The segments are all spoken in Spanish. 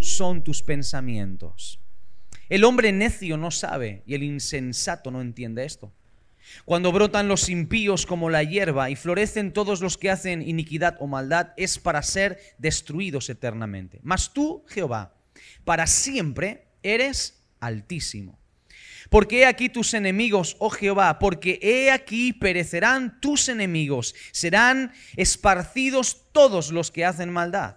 son tus pensamientos. El hombre necio no sabe y el insensato no entiende esto. Cuando brotan los impíos como la hierba y florecen todos los que hacen iniquidad o maldad, es para ser destruidos eternamente. Mas tú, Jehová, para siempre eres altísimo. Porque he aquí tus enemigos, oh Jehová, porque he aquí perecerán tus enemigos, serán esparcidos todos los que hacen maldad.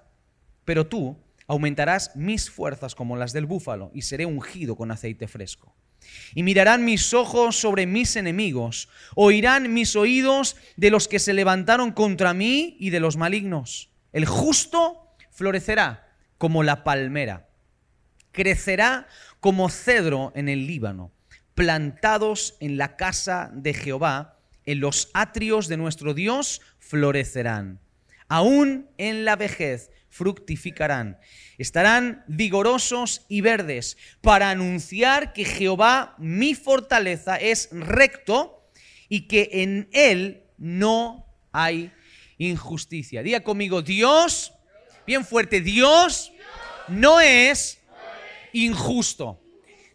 Pero tú aumentarás mis fuerzas como las del búfalo y seré ungido con aceite fresco. Y mirarán mis ojos sobre mis enemigos, oirán mis oídos de los que se levantaron contra mí y de los malignos. El justo florecerá como la palmera, crecerá como cedro en el Líbano, plantados en la casa de Jehová, en los atrios de nuestro Dios florecerán. Aún en la vejez fructificarán. Estarán vigorosos y verdes para anunciar que Jehová, mi fortaleza, es recto y que en él no hay injusticia. Diga conmigo, Dios, bien fuerte, Dios no es injusto.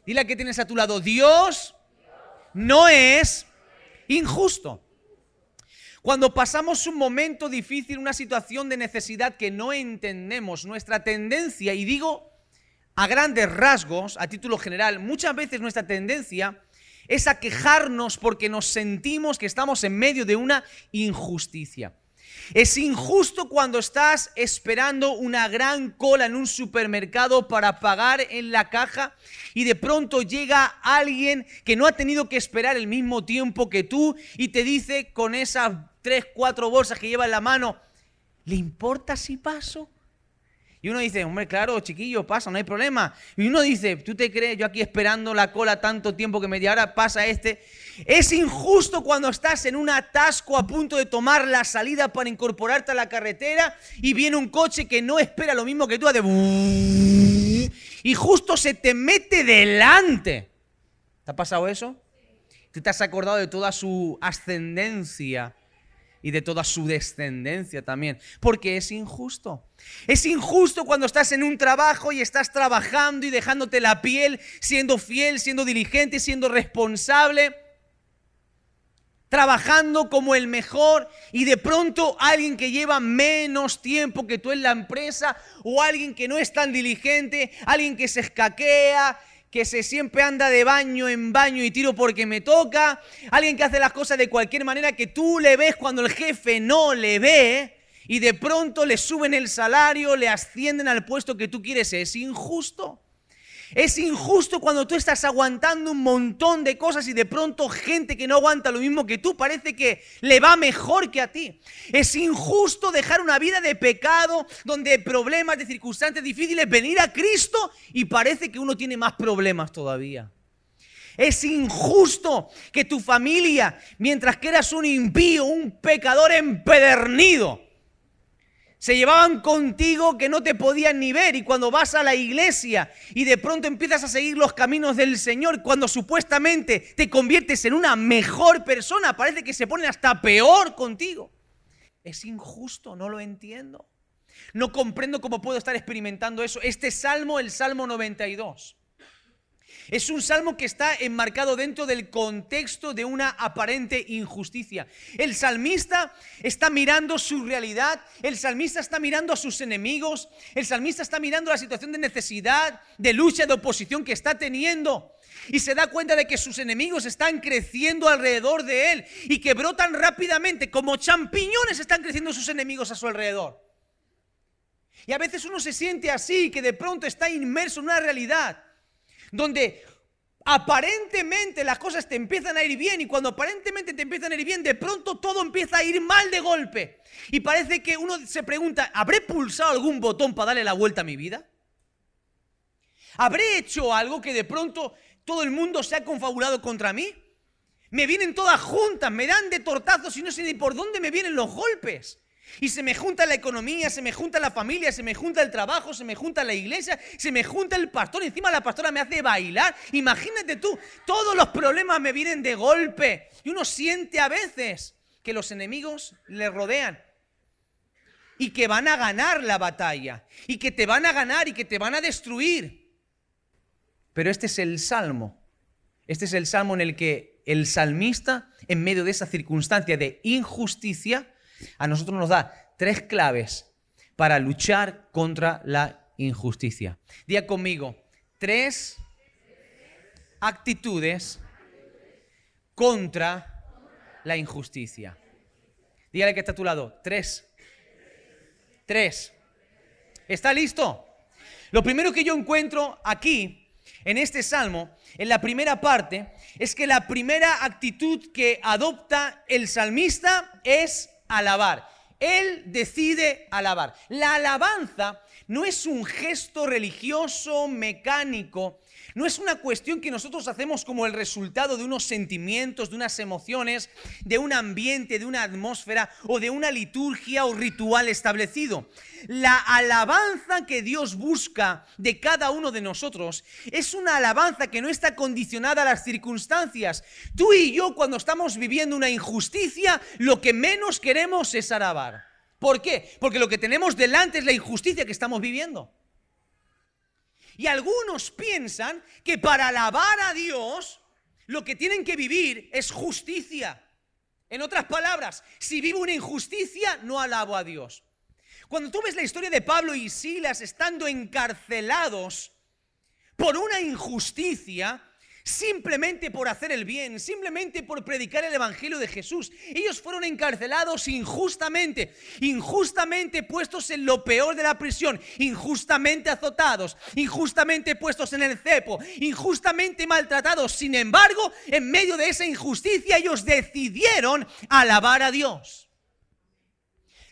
Dile a que tienes a tu lado, Dios no es injusto. Cuando pasamos un momento difícil, una situación de necesidad que no entendemos, nuestra tendencia, y digo a grandes rasgos, a título general, muchas veces nuestra tendencia es a quejarnos porque nos sentimos que estamos en medio de una injusticia. Es injusto cuando estás esperando una gran cola en un supermercado para pagar en la caja y de pronto llega alguien que no ha tenido que esperar el mismo tiempo que tú y te dice con esas tres, cuatro bolsas que lleva en la mano, ¿le importa si paso? Y uno dice, hombre, claro, chiquillo, pasa, no hay problema. Y uno dice, ¿tú te crees? Yo aquí esperando la cola tanto tiempo que media hora pasa este. Es injusto cuando estás en un atasco a punto de tomar la salida para incorporarte a la carretera y viene un coche que no espera lo mismo que tú, de y justo se te mete delante. ¿Te ha pasado eso? ¿Tú te has acordado de toda su ascendencia? Y de toda su descendencia también, porque es injusto. Es injusto cuando estás en un trabajo y estás trabajando y dejándote la piel, siendo fiel, siendo diligente, siendo responsable, trabajando como el mejor y de pronto alguien que lleva menos tiempo que tú en la empresa o alguien que no es tan diligente, alguien que se escaquea, que se siempre anda de baño en baño y tiro porque me toca, alguien que hace las cosas de cualquier manera que tú le ves cuando el jefe no le ve y de pronto le suben el salario, le ascienden al puesto que tú quieres, es injusto. Es injusto cuando tú estás aguantando un montón de cosas y de pronto gente que no aguanta lo mismo que tú parece que le va mejor que a ti. Es injusto dejar una vida de pecado, donde problemas, de circunstancias difíciles, venir a Cristo y parece que uno tiene más problemas todavía. Es injusto que tu familia, mientras que eras un impío, un pecador empedernido, se llevaban contigo que no te podían ni ver y cuando vas a la iglesia y de pronto empiezas a seguir los caminos del Señor, cuando supuestamente te conviertes en una mejor persona, parece que se ponen hasta peor contigo. Es injusto, no lo entiendo. No comprendo cómo puedo estar experimentando eso. Este salmo, el Salmo 92. Es un salmo que está enmarcado dentro del contexto de una aparente injusticia. El salmista está mirando su realidad, el salmista está mirando a sus enemigos, el salmista está mirando la situación de necesidad, de lucha, de oposición que está teniendo. Y se da cuenta de que sus enemigos están creciendo alrededor de él y que brotan rápidamente, como champiñones están creciendo sus enemigos a su alrededor. Y a veces uno se siente así, que de pronto está inmerso en una realidad donde aparentemente las cosas te empiezan a ir bien y cuando aparentemente te empiezan a ir bien, de pronto todo empieza a ir mal de golpe. Y parece que uno se pregunta, ¿habré pulsado algún botón para darle la vuelta a mi vida? ¿Habré hecho algo que de pronto todo el mundo se ha confabulado contra mí? Me vienen todas juntas, me dan de tortazos y no sé ni por dónde me vienen los golpes. Y se me junta la economía, se me junta la familia, se me junta el trabajo, se me junta la iglesia, se me junta el pastor. Encima la pastora me hace bailar. Imagínate tú, todos los problemas me vienen de golpe. Y uno siente a veces que los enemigos le rodean. y que van a ganar la batalla y que te van a ganar y que te van a destruir. Pero este es el salmo. Este es el salmo en el que el salmista, en medio de esa circunstancia de injusticia, a nosotros nos da tres claves para luchar contra la injusticia. Día conmigo, tres actitudes contra la injusticia. Dígale que está a tu lado, tres. Tres. ¿Está listo? Lo primero que yo encuentro aquí, en este salmo, en la primera parte, es que la primera actitud que adopta el salmista es alabar. Él decide alabar. La alabanza no es un gesto religioso mecánico no es una cuestión que nosotros hacemos como el resultado de unos sentimientos, de unas emociones, de un ambiente, de una atmósfera o de una liturgia o ritual establecido. La alabanza que Dios busca de cada uno de nosotros es una alabanza que no está condicionada a las circunstancias. Tú y yo cuando estamos viviendo una injusticia, lo que menos queremos es alabar. ¿Por qué? Porque lo que tenemos delante es la injusticia que estamos viviendo. Y algunos piensan que para alabar a Dios lo que tienen que vivir es justicia. En otras palabras, si vivo una injusticia, no alabo a Dios. Cuando tú ves la historia de Pablo y Silas estando encarcelados por una injusticia, simplemente por hacer el bien, simplemente por predicar el Evangelio de Jesús. Ellos fueron encarcelados injustamente, injustamente puestos en lo peor de la prisión, injustamente azotados, injustamente puestos en el cepo, injustamente maltratados. Sin embargo, en medio de esa injusticia ellos decidieron alabar a Dios.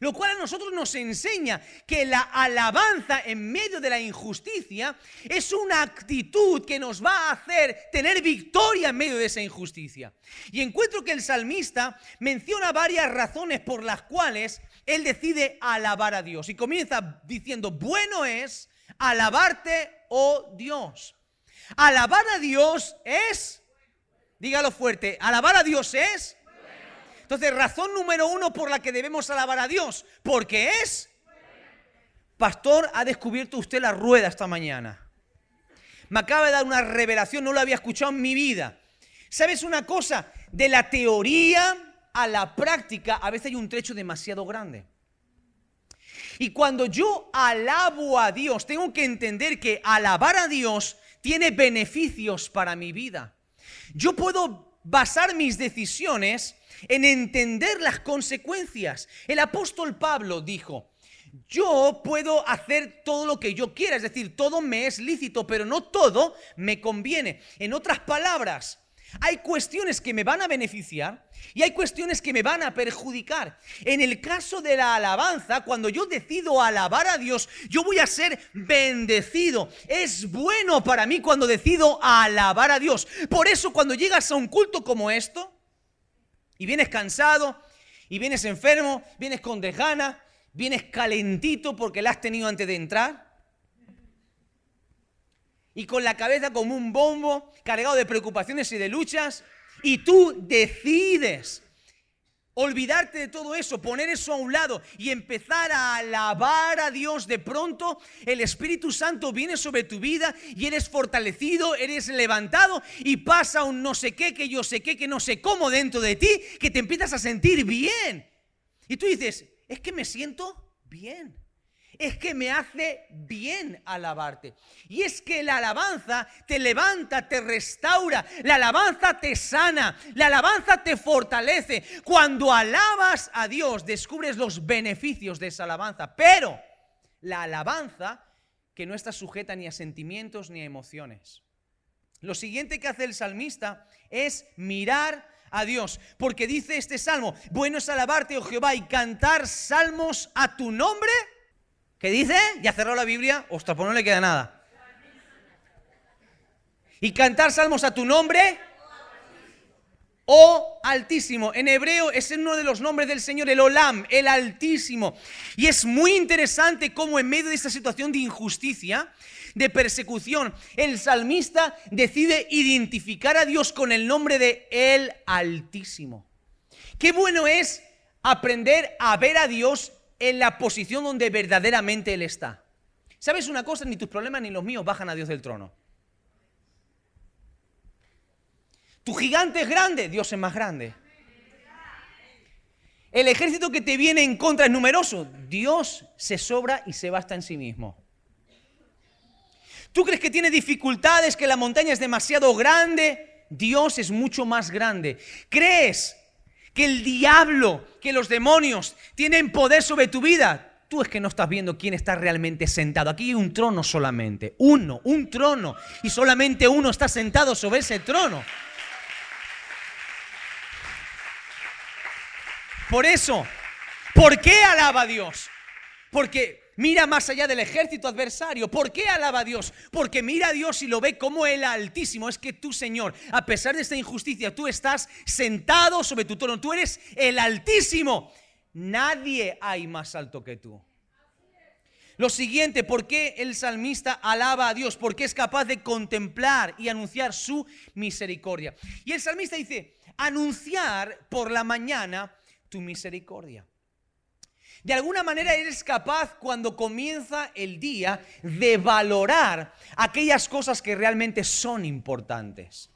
Lo cual a nosotros nos enseña que la alabanza en medio de la injusticia es una actitud que nos va a hacer tener victoria en medio de esa injusticia. Y encuentro que el salmista menciona varias razones por las cuales él decide alabar a Dios. Y comienza diciendo, bueno es alabarte, oh Dios. Alabar a Dios es, dígalo fuerte, alabar a Dios es entonces, razón número uno por la que debemos alabar a Dios, porque es... Pastor, ha descubierto usted la rueda esta mañana. Me acaba de dar una revelación, no lo había escuchado en mi vida. ¿Sabes una cosa? De la teoría a la práctica a veces hay un trecho demasiado grande. Y cuando yo alabo a Dios, tengo que entender que alabar a Dios tiene beneficios para mi vida. Yo puedo basar mis decisiones en entender las consecuencias. El apóstol Pablo dijo, yo puedo hacer todo lo que yo quiera, es decir, todo me es lícito, pero no todo me conviene. En otras palabras, hay cuestiones que me van a beneficiar y hay cuestiones que me van a perjudicar. En el caso de la alabanza, cuando yo decido alabar a Dios, yo voy a ser bendecido. Es bueno para mí cuando decido alabar a Dios. Por eso cuando llegas a un culto como esto, y vienes cansado, y vienes enfermo, vienes con dejana, vienes calentito porque la has tenido antes de entrar. Y con la cabeza como un bombo, cargado de preocupaciones y de luchas. Y tú decides olvidarte de todo eso, poner eso a un lado y empezar a alabar a Dios, de pronto el Espíritu Santo viene sobre tu vida y eres fortalecido, eres levantado y pasa un no sé qué, que yo sé qué, que no sé cómo dentro de ti, que te empiezas a sentir bien. Y tú dices, es que me siento bien es que me hace bien alabarte. Y es que la alabanza te levanta, te restaura, la alabanza te sana, la alabanza te fortalece. Cuando alabas a Dios, descubres los beneficios de esa alabanza. Pero la alabanza que no está sujeta ni a sentimientos ni a emociones. Lo siguiente que hace el salmista es mirar a Dios, porque dice este salmo, bueno es alabarte, oh Jehová, y cantar salmos a tu nombre ¿Qué dice? Ya cerró la Biblia. Ostras, pues no le queda nada. Y cantar salmos a tu nombre. Oh Altísimo. En hebreo es uno de los nombres del Señor, el Olam, el Altísimo. Y es muy interesante cómo en medio de esta situación de injusticia, de persecución, el salmista decide identificar a Dios con el nombre de el Altísimo. Qué bueno es aprender a ver a Dios en la posición donde verdaderamente Él está. ¿Sabes una cosa? Ni tus problemas ni los míos bajan a Dios del trono. Tu gigante es grande, Dios es más grande. El ejército que te viene en contra es numeroso, Dios se sobra y se basta en sí mismo. ¿Tú crees que tiene dificultades, que la montaña es demasiado grande? Dios es mucho más grande. ¿Crees que el diablo, que los demonios tienen poder sobre tu vida? Tú es que no estás viendo quién está realmente sentado. Aquí hay un trono solamente, uno, un trono, y solamente uno está sentado sobre ese trono. Por eso, ¿por qué alaba a Dios? Porque mira más allá del ejército adversario. ¿Por qué alaba a Dios? Porque mira a Dios y lo ve como el Altísimo. Es que tú, Señor, a pesar de esta injusticia, tú estás sentado sobre tu trono. Tú eres el Altísimo. Nadie hay más alto que tú. Lo siguiente, ¿por qué el salmista alaba a Dios? Porque es capaz de contemplar y anunciar su misericordia. Y el salmista dice, anunciar por la mañana tu misericordia. De alguna manera eres capaz cuando comienza el día de valorar aquellas cosas que realmente son importantes.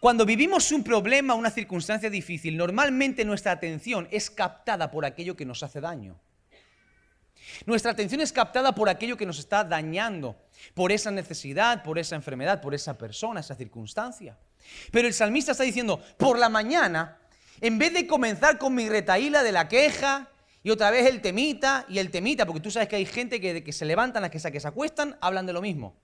Cuando vivimos un problema, una circunstancia difícil, normalmente nuestra atención es captada por aquello que nos hace daño. Nuestra atención es captada por aquello que nos está dañando, por esa necesidad, por esa enfermedad, por esa persona, esa circunstancia. Pero el salmista está diciendo, por la mañana en vez de comenzar con mi retaíla de la queja y otra vez el temita y el temita, porque tú sabes que hay gente que, que se levantan, las que se, que se acuestan, hablan de lo mismo.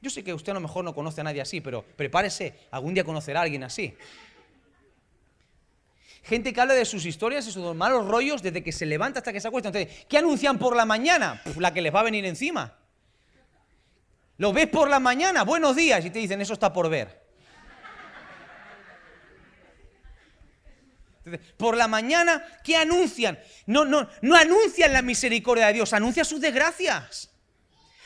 Yo sé que usted a lo mejor no conoce a nadie así, pero prepárese, algún día conocerá a alguien así. Gente que habla de sus historias y sus malos rollos desde que se levanta hasta que se acuesta. Entonces, ¿qué anuncian por la mañana? la que les va a venir encima. Lo ves por la mañana, buenos días, y te dicen, eso está por ver. Por la mañana, ¿qué anuncian? No, no, no anuncian la misericordia de Dios, anuncian sus desgracias,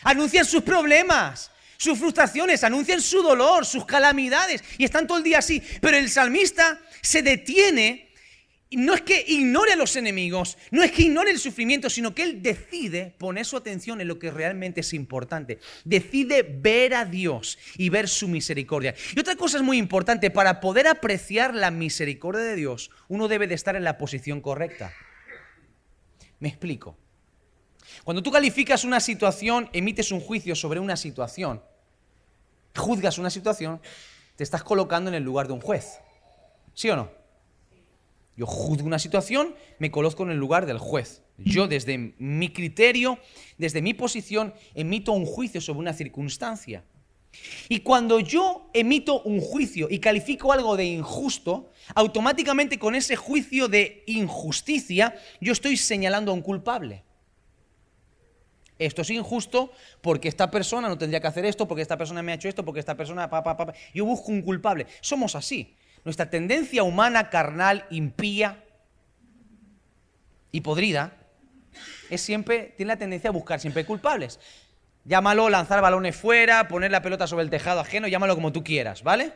anuncian sus problemas, sus frustraciones, anuncian su dolor, sus calamidades, y están todo el día así. Pero el salmista se detiene no es que ignore a los enemigos, no es que ignore el sufrimiento, sino que él decide poner su atención en lo que realmente es importante. Decide ver a Dios y ver su misericordia. Y otra cosa es muy importante, para poder apreciar la misericordia de Dios, uno debe de estar en la posición correcta. Me explico. Cuando tú calificas una situación, emites un juicio sobre una situación, juzgas una situación, te estás colocando en el lugar de un juez. ¿Sí o no? Yo juzgo una situación, me coloco en el lugar del juez. Yo desde mi criterio, desde mi posición, emito un juicio sobre una circunstancia. Y cuando yo emito un juicio y califico algo de injusto, automáticamente con ese juicio de injusticia yo estoy señalando a un culpable. Esto es injusto porque esta persona no tendría que hacer esto, porque esta persona me ha hecho esto, porque esta persona... Pa, Yo busco un culpable. Somos así. Nuestra tendencia humana, carnal, impía y podrida, es siempre, tiene la tendencia a buscar siempre culpables. Llámalo lanzar balones fuera, poner la pelota sobre el tejado ajeno, llámalo como tú quieras, ¿vale?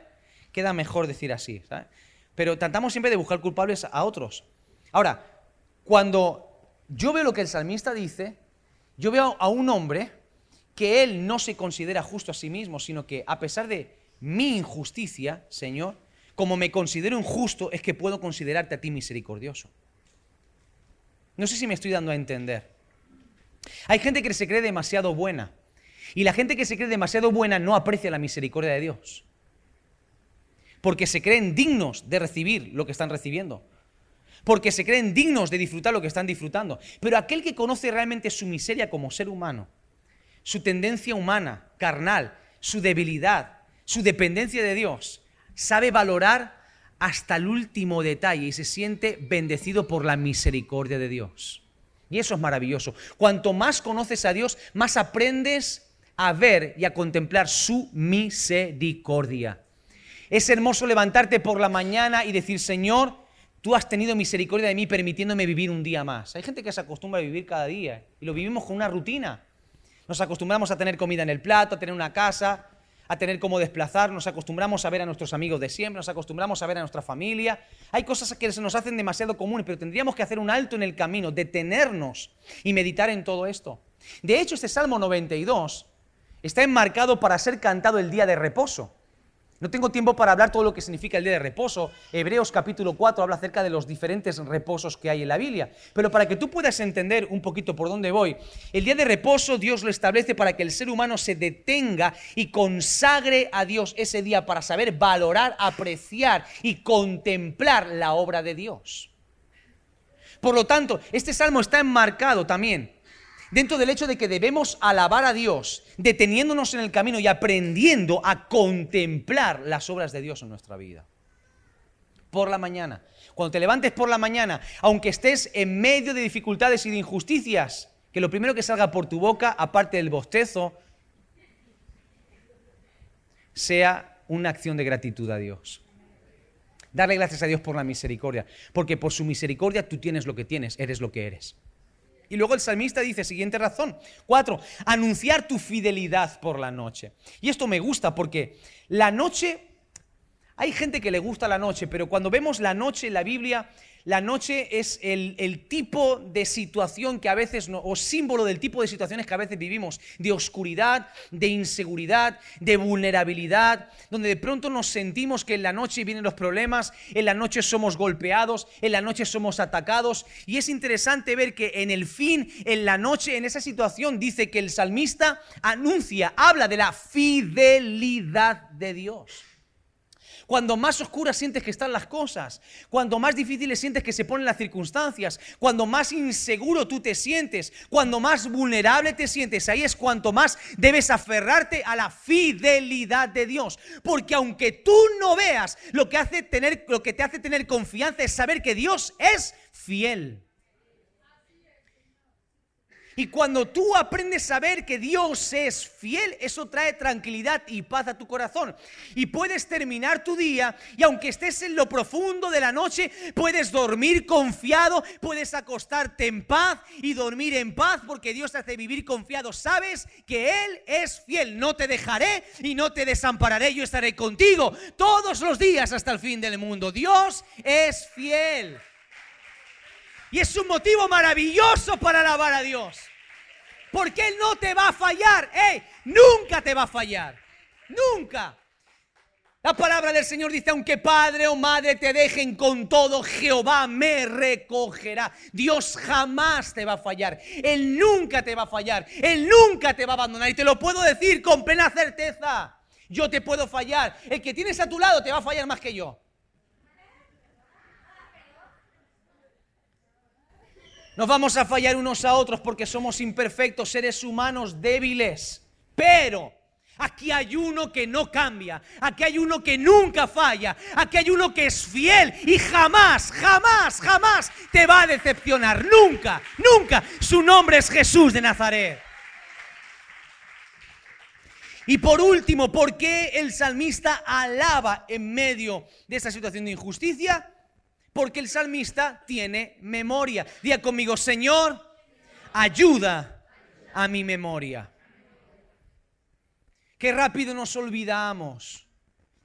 Queda mejor decir así, ¿sabes? Pero tratamos siempre de buscar culpables a otros. Ahora, cuando yo veo lo que el salmista dice, yo veo a un hombre que él no se considera justo a sí mismo, sino que a pesar de mi injusticia, Señor, como me considero injusto, es que puedo considerarte a ti misericordioso. No sé si me estoy dando a entender. Hay gente que se cree demasiado buena. Y la gente que se cree demasiado buena no aprecia la misericordia de Dios. Porque se creen dignos de recibir lo que están recibiendo. Porque se creen dignos de disfrutar lo que están disfrutando. Pero aquel que conoce realmente su miseria como ser humano, su tendencia humana, carnal, su debilidad, su dependencia de Dios, sabe valorar hasta el último detalle y se siente bendecido por la misericordia de Dios. Y eso es maravilloso. Cuanto más conoces a Dios, más aprendes a ver y a contemplar su misericordia. Es hermoso levantarte por la mañana y decir, Señor, tú has tenido misericordia de mí permitiéndome vivir un día más. Hay gente que se acostumbra a vivir cada día y lo vivimos con una rutina. Nos acostumbramos a tener comida en el plato, a tener una casa, a tener cómo desplazar, nos acostumbramos a ver a nuestros amigos de siempre, nos acostumbramos a ver a nuestra familia. Hay cosas que se nos hacen demasiado comunes, pero tendríamos que hacer un alto en el camino, detenernos y meditar en todo esto. De hecho, este Salmo 92 está enmarcado para ser cantado el día de reposo. No tengo tiempo para hablar todo lo que significa el día de reposo. Hebreos capítulo 4 habla acerca de los diferentes reposos que hay en la Biblia. Pero para que tú puedas entender un poquito por dónde voy, el día de reposo Dios lo establece para que el ser humano se detenga y consagre a Dios ese día para saber valorar, apreciar y contemplar la obra de Dios. Por lo tanto, este salmo está enmarcado también dentro del hecho de que debemos alabar a Dios, deteniéndonos en el camino y aprendiendo a contemplar las obras de Dios en nuestra vida. Por la mañana. Cuando te levantes por la mañana, aunque estés en medio de dificultades y de injusticias, que lo primero que salga por tu boca, aparte del bostezo, sea una acción de gratitud a Dios. Darle gracias a Dios por la misericordia, porque por su misericordia tú tienes lo que tienes, eres lo que eres. Y luego el salmista dice, siguiente razón, cuatro, anunciar tu fidelidad por la noche. Y esto me gusta porque la noche, hay gente que le gusta la noche, pero cuando vemos la noche en la Biblia, la noche es el, tipo de situación que a veces, o símbolo del tipo de situaciones que a veces vivimos, de oscuridad, de inseguridad, de vulnerabilidad, donde de pronto nos sentimos que en la noche vienen los problemas, en la noche somos golpeados, en la noche somos atacados. Y es interesante ver que en el fin, en la noche, en esa situación, dice que el salmista anuncia, habla de la fidelidad de Dios. Cuando más oscuras sientes que están las cosas, cuando más difíciles sientes que se ponen las circunstancias, cuando más inseguro tú te sientes, cuando más vulnerable te sientes, ahí es cuanto más debes aferrarte a la fidelidad de Dios. Porque aunque tú no veas, lo que, hace tener, lo que te hace tener confianza es saber que Dios es fiel. Y cuando tú aprendes a ver que Dios es fiel, eso trae tranquilidad y paz a tu corazón. Y puedes terminar tu día y aunque estés en lo profundo de la noche, puedes dormir confiado, puedes acostarte en paz y dormir en paz porque Dios te hace vivir confiado. Sabes que Él es fiel. No te dejaré y no te desampararé. Yo estaré contigo todos los días hasta el fin del mundo. Dios es fiel. Y es un motivo maravilloso para alabar a Dios. Porque Él no te va a fallar. ¡Ey! Nunca te va a fallar. Nunca. La palabra del Señor dice, aunque padre o madre te dejen con todo, Jehová me recogerá. Dios jamás te va a fallar. Él nunca te va a fallar. Él nunca te va a abandonar. Y te lo puedo decir con plena certeza. Yo te puedo fallar. El que tienes a tu lado te va a fallar más que yo. Nos vamos a fallar unos a otros porque somos imperfectos, seres humanos débiles. Pero aquí hay uno que no cambia, aquí hay uno que nunca falla, aquí hay uno que es fiel y jamás, jamás, jamás te va a decepcionar. Nunca, nunca. Su nombre es Jesús de Nazaret. Y por último, ¿por qué el salmista alaba en medio de esta situación de injusticia? Porque el salmista tiene memoria. Diga conmigo, Señor, ayuda a mi memoria. Qué rápido nos olvidamos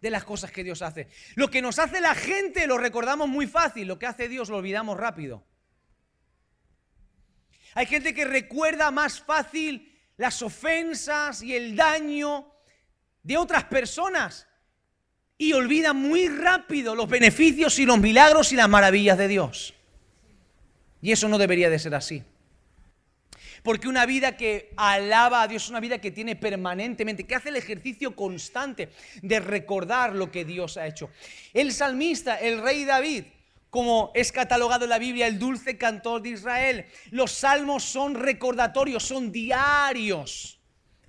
de las cosas que Dios hace. Lo que nos hace la gente lo recordamos muy fácil, lo que hace Dios lo olvidamos rápido. Hay gente que recuerda más fácil las ofensas y el daño de otras personas y olvida muy rápido los beneficios y los milagros y las maravillas de Dios. Y eso no debería de ser así. Porque una vida que alaba a Dios es una vida que tiene permanentemente, que hace el ejercicio constante de recordar lo que Dios ha hecho. El salmista, el rey David, como es catalogado en la Biblia el dulce cantor de Israel, los salmos son recordatorios, son diarios,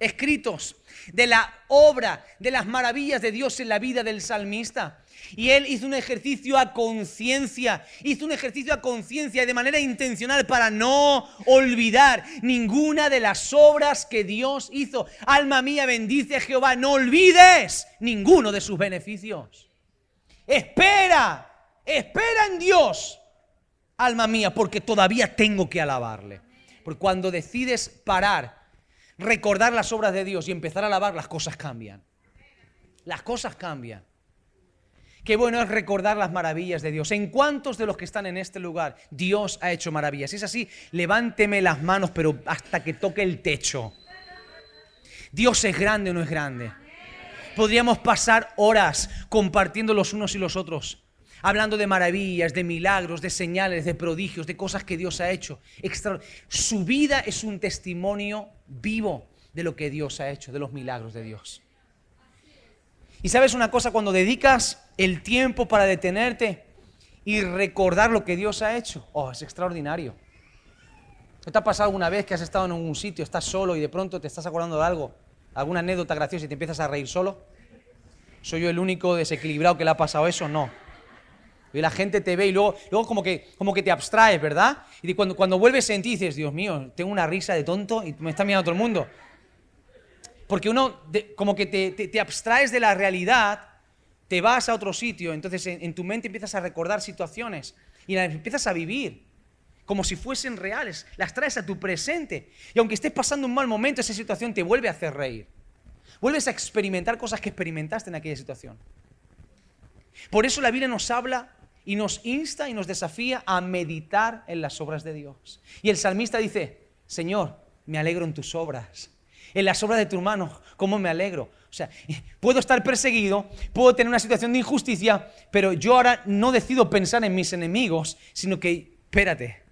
escritos de la obra, de las maravillas de Dios en la vida del salmista. Y él hizo un ejercicio a conciencia, hizo un ejercicio a conciencia de manera intencional para no olvidar ninguna de las obras que Dios hizo. Alma mía, bendice a Jehová, no olvides ninguno de sus beneficios. Espera, espera en Dios, alma mía, porque todavía tengo que alabarle. Porque cuando decides parar recordar las obras de Dios y empezar a alabar, las cosas cambian. las cosas cambian. Qué bueno es recordar las maravillas de Dios. ¿En cuántos de los que están en este lugar Dios ha hecho maravillas? Si es así, levánteme las manos, pero hasta que toque el techo. Dios es grande o no es grande. Podríamos pasar horas compartiendo los unos y los otros, hablando de maravillas, de milagros, de señales, de prodigios, de cosas que Dios ha hecho. Su vida es un testimonio vivo de lo que Dios ha hecho, de los milagros de Dios. Y sabes una cosa, cuando dedicas el tiempo para detenerte y recordar lo que Dios ha hecho, oh, es extraordinario. ¿No te ha pasado alguna vez que has estado en un sitio, estás solo y de pronto te estás acordando de algo, alguna anécdota graciosa y te empiezas a reír solo? ¿Soy yo el único desequilibrado que le ha pasado eso? No. Y la gente te ve y luego, luego como, que, como que te abstraes, ¿verdad? Y cuando, cuando vuelves en ti dices, Dios mío, tengo una risa de tonto y me está mirando todo el mundo. Porque uno como que te, abstraes de la realidad, te vas a otro sitio, entonces en, tu mente empiezas a recordar situaciones y las empiezas a vivir como si fuesen reales, las traes a tu presente. Y aunque estés pasando un mal momento, esa situación te vuelve a hacer reír. Vuelves a experimentar cosas que experimentaste en aquella situación. Por eso la Biblia nos habla y nos insta y nos desafía a meditar en las obras de Dios. Y el salmista dice, Señor, me alegro en tus obras en las obras de tu hermano, cómo me alegro. O sea, puedo estar perseguido, puedo tener una situación de injusticia, pero yo ahora no decido pensar en mis enemigos, sino que, espérate,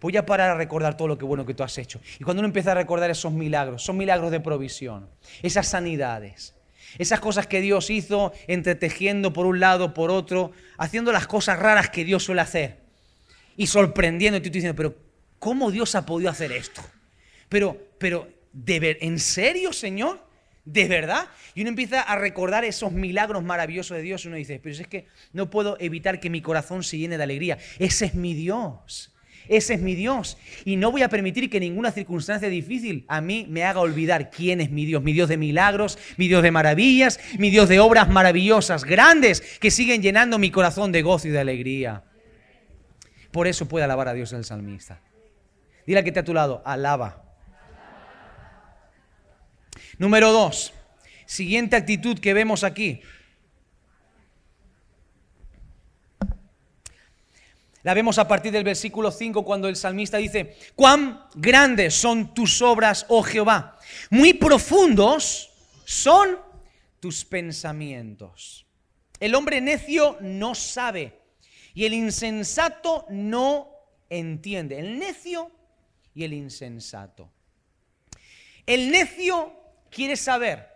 voy a parar a recordar todo lo que bueno que tú has hecho. Y cuando uno empieza a recordar esos milagros, son milagros de provisión, esas sanidades, esas cosas que Dios hizo, entretejiendo por un lado, por otro, haciendo las cosas raras que Dios suele hacer. Y sorprendiendo, y tú diciendo, pero ¿cómo Dios ha podido hacer esto? Pero, pero ¿De ver, ¿En serio, Señor? ¿De verdad? Y uno empieza a recordar esos milagros maravillosos de Dios uno dice, pero es que no puedo evitar que mi corazón se llene de alegría. Ese es mi Dios. Ese es mi Dios. Y no voy a permitir que ninguna circunstancia difícil a mí me haga olvidar quién es mi Dios. Mi Dios de milagros, mi Dios de maravillas, mi Dios de obras maravillosas, grandes, que siguen llenando mi corazón de gozo y de alegría. Por eso puede alabar a Dios el salmista. Dile a que está a tu lado, alaba. Número dos, siguiente actitud que vemos aquí. La vemos a partir del versículo 5 cuando el salmista dice, cuán grandes son tus obras, oh Jehová, muy profundos son tus pensamientos. El hombre necio no sabe y el insensato no entiende. El necio y el insensato. El necio quiere saber.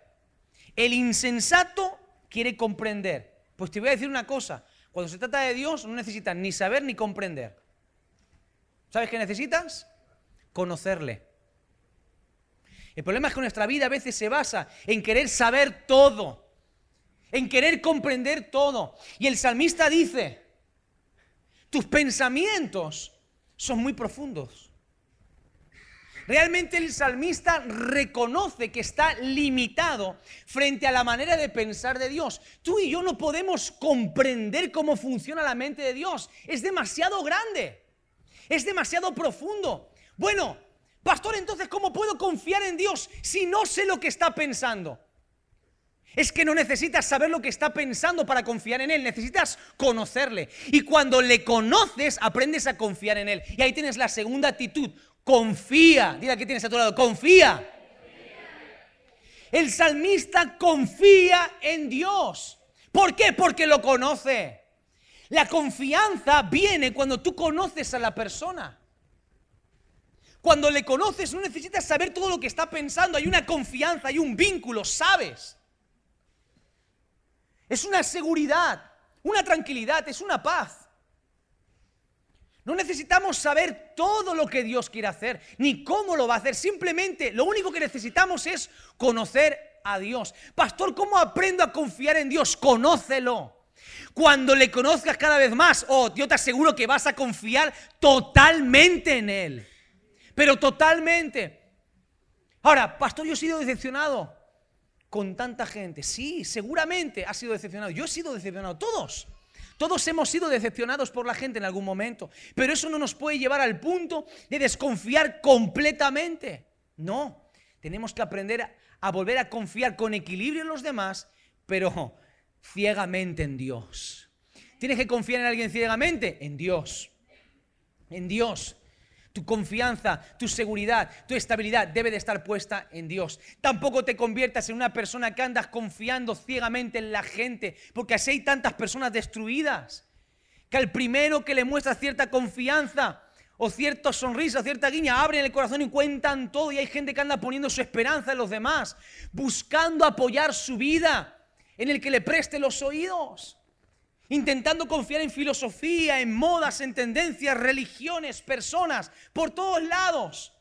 El insensato quiere comprender. Pues te voy a decir una cosa. Cuando se trata de Dios no necesitas ni saber ni comprender. ¿Sabes qué necesitas? Conocerle. El problema es que nuestra vida a veces se basa en querer saber todo, en querer comprender todo. Y el salmista dice, tus pensamientos son muy profundos. Realmente el salmista reconoce que está limitado frente a la manera de pensar de Dios. Tú y yo no podemos comprender cómo funciona la mente de Dios. Es demasiado grande. Es demasiado profundo. Bueno, pastor, entonces, ¿cómo puedo confiar en Dios si no sé lo que está pensando? Es que no necesitas saber lo que está pensando para confiar en Él, necesitas conocerle. Y cuando le conoces, aprendes a confiar en Él. Y ahí tienes la segunda actitud, Confía. Diga que tienes a tu lado. Confía. El salmista confía en Dios. ¿Por qué? Porque lo conoce. La confianza viene cuando tú conoces a la persona. Cuando le conoces no necesitas saber todo lo que está pensando. Hay una confianza, hay un vínculo, sabes. Es una seguridad, una tranquilidad, es una paz. No necesitamos saber todo lo que Dios quiere hacer, ni cómo lo va a hacer. Simplemente lo único que necesitamos es conocer a Dios. Pastor, ¿cómo aprendo a confiar en Dios? Conócelo. Cuando le conozcas cada vez más, oh, yo te aseguro que vas a confiar totalmente en Él. Pero totalmente. Ahora, pastor, yo he sido decepcionado con tanta gente. Sí, seguramente ha sido decepcionado. Yo he sido decepcionado. Todos. Todos hemos sido decepcionados por la gente en algún momento, pero eso no nos puede llevar al punto de desconfiar completamente. No, tenemos que aprender a, volver a confiar con equilibrio en los demás, pero ciegamente en Dios. ¿Tienes que confiar en alguien ciegamente? En Dios. En Dios. Tu confianza, tu seguridad, tu estabilidad debe de estar puesta en Dios. Tampoco te conviertas en una persona que andas confiando ciegamente en la gente, porque así hay tantas personas destruidas, que al primero que le muestra cierta confianza o cierta sonrisa, cierta guiña, abren el corazón y cuentan todo y hay gente que anda poniendo su esperanza en los demás, buscando apoyar su vida en el que le preste los oídos intentando confiar en filosofía, en modas, en tendencias, religiones, personas, por todos lados.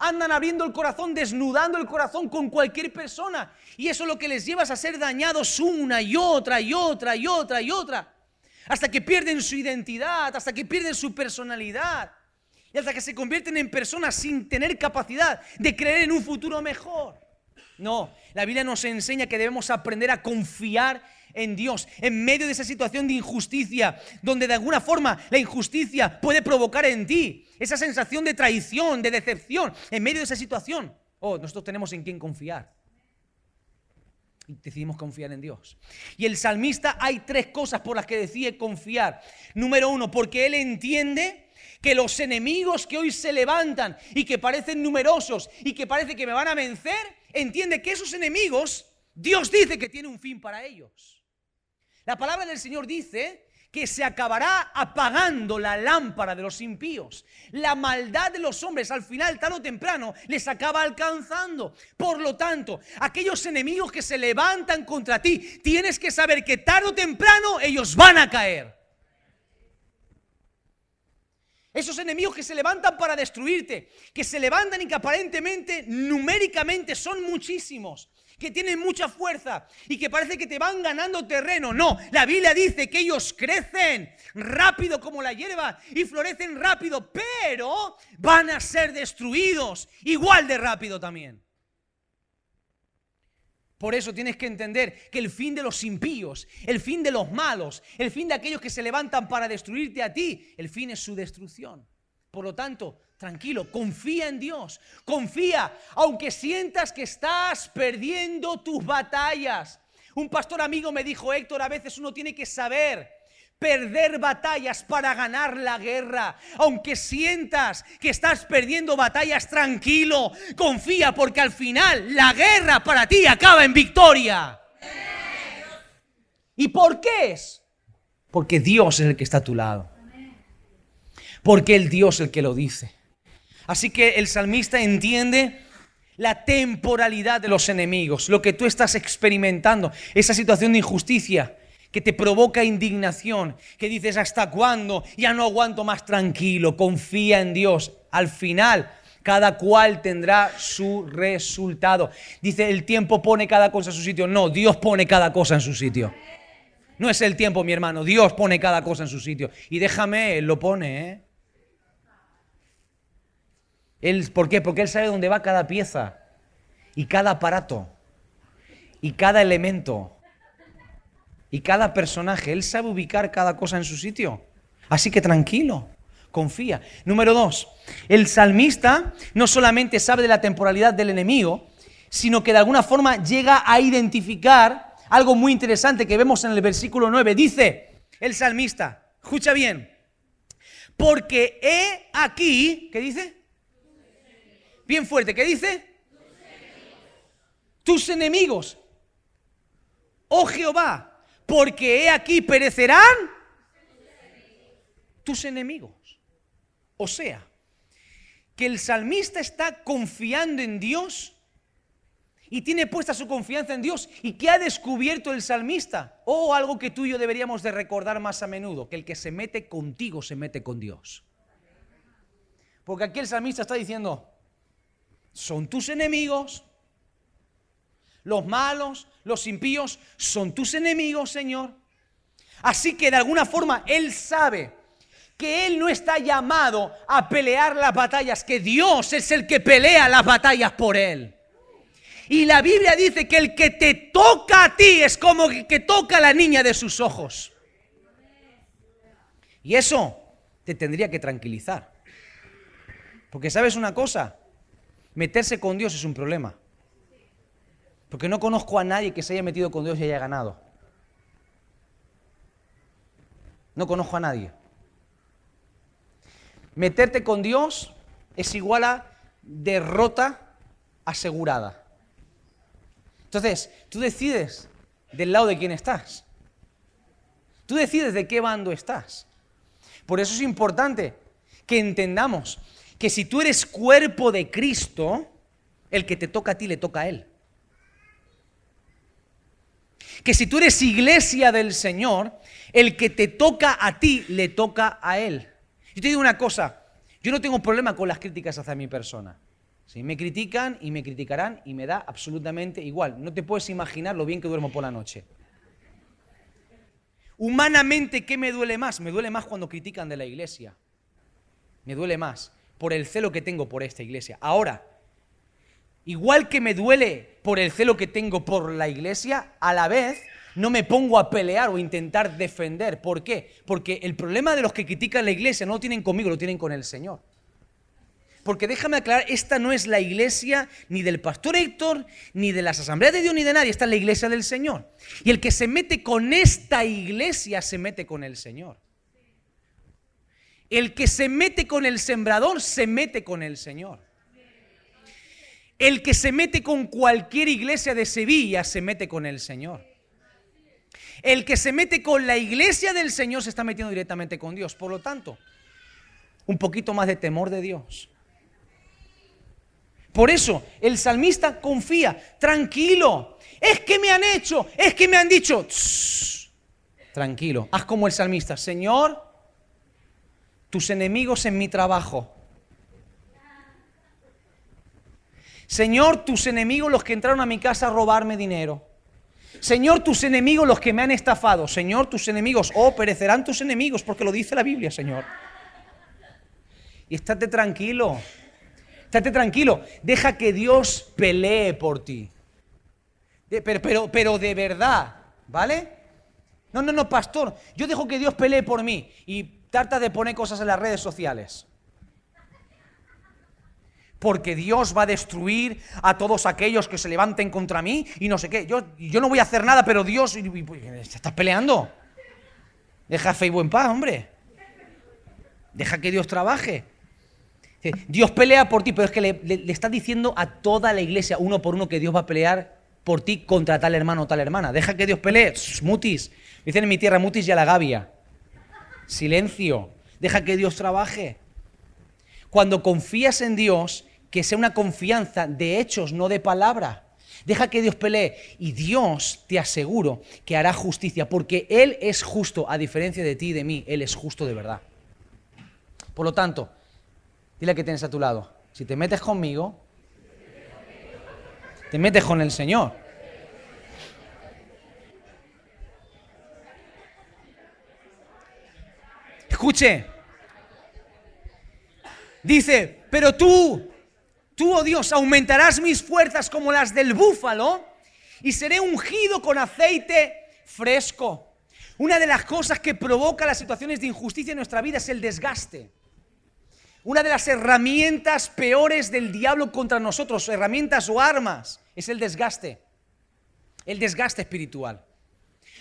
Andan abriendo el corazón, desnudando el corazón con cualquier persona. Y eso lo que les lleva a ser dañados una y otra y otra y otra y otra. Hasta que pierden su identidad, hasta que pierden su personalidad. Y hasta que se convierten en personas sin tener capacidad de creer en un futuro mejor. No, la Biblia nos enseña que debemos aprender a confiar en Dios, en medio de esa situación de injusticia, donde de alguna forma la injusticia puede provocar en ti esa sensación de traición, de decepción, en medio de esa situación. Oh, nosotros tenemos en quién confiar. Y decidimos confiar en Dios. Y el salmista hay tres cosas por las que decide confiar. Número uno, porque él entiende que los enemigos que hoy se levantan y que parecen numerosos y que parece que me van a vencer, entiende que esos enemigos, Dios dice que tiene un fin para ellos. La palabra del Señor dice que se acabará apagando la lámpara de los impíos. La maldad de los hombres al final, tarde o temprano, les acaba alcanzando. Por lo tanto, aquellos enemigos que se levantan contra ti, tienes que saber que tarde o temprano ellos van a caer. Esos enemigos que se levantan para destruirte, que se levantan y que aparentemente numéricamente son muchísimos, que tienen mucha fuerza y que parece que te van ganando terreno. No, la Biblia dice que ellos crecen rápido como la hierba y florecen rápido, pero van a ser destruidos igual de rápido también. Por eso tienes que entender que el fin de los impíos, el fin de los malos, el fin de aquellos que se levantan para destruirte a ti, el fin es su destrucción. Por lo tanto, tranquilo, confía en Dios, confía, aunque sientas que estás perdiendo tus batallas. Un pastor amigo me dijo, Héctor, a veces uno tiene que saber perder batallas para ganar la guerra. Aunque sientas que estás perdiendo batallas, tranquilo, confía porque al final la guerra para ti acaba en victoria. ¿Y por qué es? Porque Dios es el que está a tu lado. Porque el Dios es el que lo dice. Así que el salmista entiende la temporalidad de los enemigos, lo que tú estás experimentando, esa situación de injusticia que te provoca indignación, que dices, ¿hasta cuándo? Ya no aguanto más tranquilo, confía en Dios. Al final, cada cual tendrá su resultado. Dice, el tiempo pone cada cosa en su sitio. No, Dios pone cada cosa en su sitio. No es el tiempo, mi hermano, Dios pone cada cosa en su sitio. Y déjame, Él lo pone, ¿eh? ¿Por qué? Porque Él sabe dónde va cada pieza y cada aparato y cada elemento y cada personaje. Él sabe ubicar cada cosa en su sitio. Así que tranquilo, confía. Número dos, el salmista no solamente sabe de la temporalidad del enemigo, sino que de alguna forma llega a identificar algo muy interesante que vemos en el versículo 9. Dice el salmista, escucha bien, porque he aquí, ¿qué dice? Bien fuerte, ¿qué dice? Tus enemigos. Oh Jehová, porque he aquí perecerán tus enemigos. O sea, que el salmista está confiando en Dios y tiene puesta su confianza en Dios. ¿Y qué ha descubierto el salmista? O oh, algo que tú y yo deberíamos de recordar más a menudo, que el que se mete contigo se mete con Dios. Porque aquí el salmista está diciendo, son tus enemigos, los malos, los impíos, son tus enemigos, Señor. Así que de alguna forma Él sabe que Él no está llamado a pelear las batallas, que Dios es el que pelea las batallas por Él. Y la Biblia dice que el que te toca a ti es como el que toca a la niña de sus ojos. Y eso te tendría que tranquilizar. Porque sabes una cosa, meterse con Dios es un problema. Porque no conozco a nadie que se haya metido con Dios y haya ganado. No conozco a nadie. Meterte con Dios es igual a derrota asegurada. Entonces, tú decides del lado de quién estás. Tú decides de qué bando estás. Por eso es importante que entendamos que si tú eres cuerpo de Cristo, el que te toca a ti le toca a Él. Que si tú eres iglesia del Señor, el que te toca a ti le toca a Él. Yo te digo una cosa, yo no tengo problema con las críticas hacia mi persona. Si me critican y me criticarán y me da absolutamente igual. No te puedes imaginar lo bien que duermo por la noche. Humanamente, ¿qué me duele más? Me duele más cuando critican de la iglesia. Me duele más por el celo que tengo por esta iglesia. Ahora, igual que me duele por el celo que tengo por la iglesia, a la vez no me pongo a pelear o intentar defender. ¿Por qué? Porque el problema de los que critican la iglesia no lo tienen conmigo, lo tienen con el Señor. Porque déjame aclarar, esta no es la iglesia ni del pastor Héctor, ni de las asambleas de Dios, ni de nadie, esta es la iglesia del Señor. Y el que se mete con esta iglesia se mete con el Señor. El que se mete con el sembrador se mete con el Señor. El que se mete con cualquier iglesia de Sevilla se mete con el Señor. El que se mete con la iglesia del Señor se está metiendo directamente con Dios. Por lo tanto, un poquito más de temor de Dios. Por eso el salmista confía, tranquilo, es que me han hecho, es que me han dicho, tranquilo, haz como el salmista, Señor, tus enemigos en mi trabajo. Señor, tus enemigos los que entraron a mi casa a robarme dinero. Señor, tus enemigos los que me han estafado. Señor, tus enemigos, oh, perecerán tus enemigos, porque lo dice la Biblia, Señor. Y estate tranquilo. Estate tranquilo, deja que Dios pelee por ti. pero, pero, pero de verdad, ¿vale? No, no, no, pastor, yo dejo que Dios pelee por mí y trata de poner cosas en las redes sociales. Porque Dios va a destruir a todos aquellos que se levanten contra mí y no sé qué. Yo, yo no voy a hacer nada, pero Dios... ¿Estás peleando? Deja Facebook en paz, hombre. Deja que Dios trabaje. Dios pelea por ti, pero es que le, le, estás diciendo a toda la iglesia, uno por uno, que Dios va a pelear por ti contra tal hermano o tal hermana. Deja que Dios pelee. mutis. Dicen en mi tierra, mutis y a la gavia. Silencio. Deja que Dios trabaje. Cuando confías en Dios, que sea una confianza de hechos, no de palabra. Deja que Dios pelee y Dios te aseguro que hará justicia, porque Él es justo, a diferencia de ti y de mí, Él es justo de verdad. Por lo tanto, Dile que tienes a tu lado. Si te metes conmigo, te metes con el Señor. Escuche. Dice, pero tú, tú, oh Dios, aumentarás mis fuerzas como las del búfalo y seré ungido con aceite fresco. Una de las cosas que provoca las situaciones de injusticia en nuestra vida es el desgaste. Una de las herramientas peores del diablo contra nosotros, herramientas o armas, es el desgaste. El desgaste espiritual.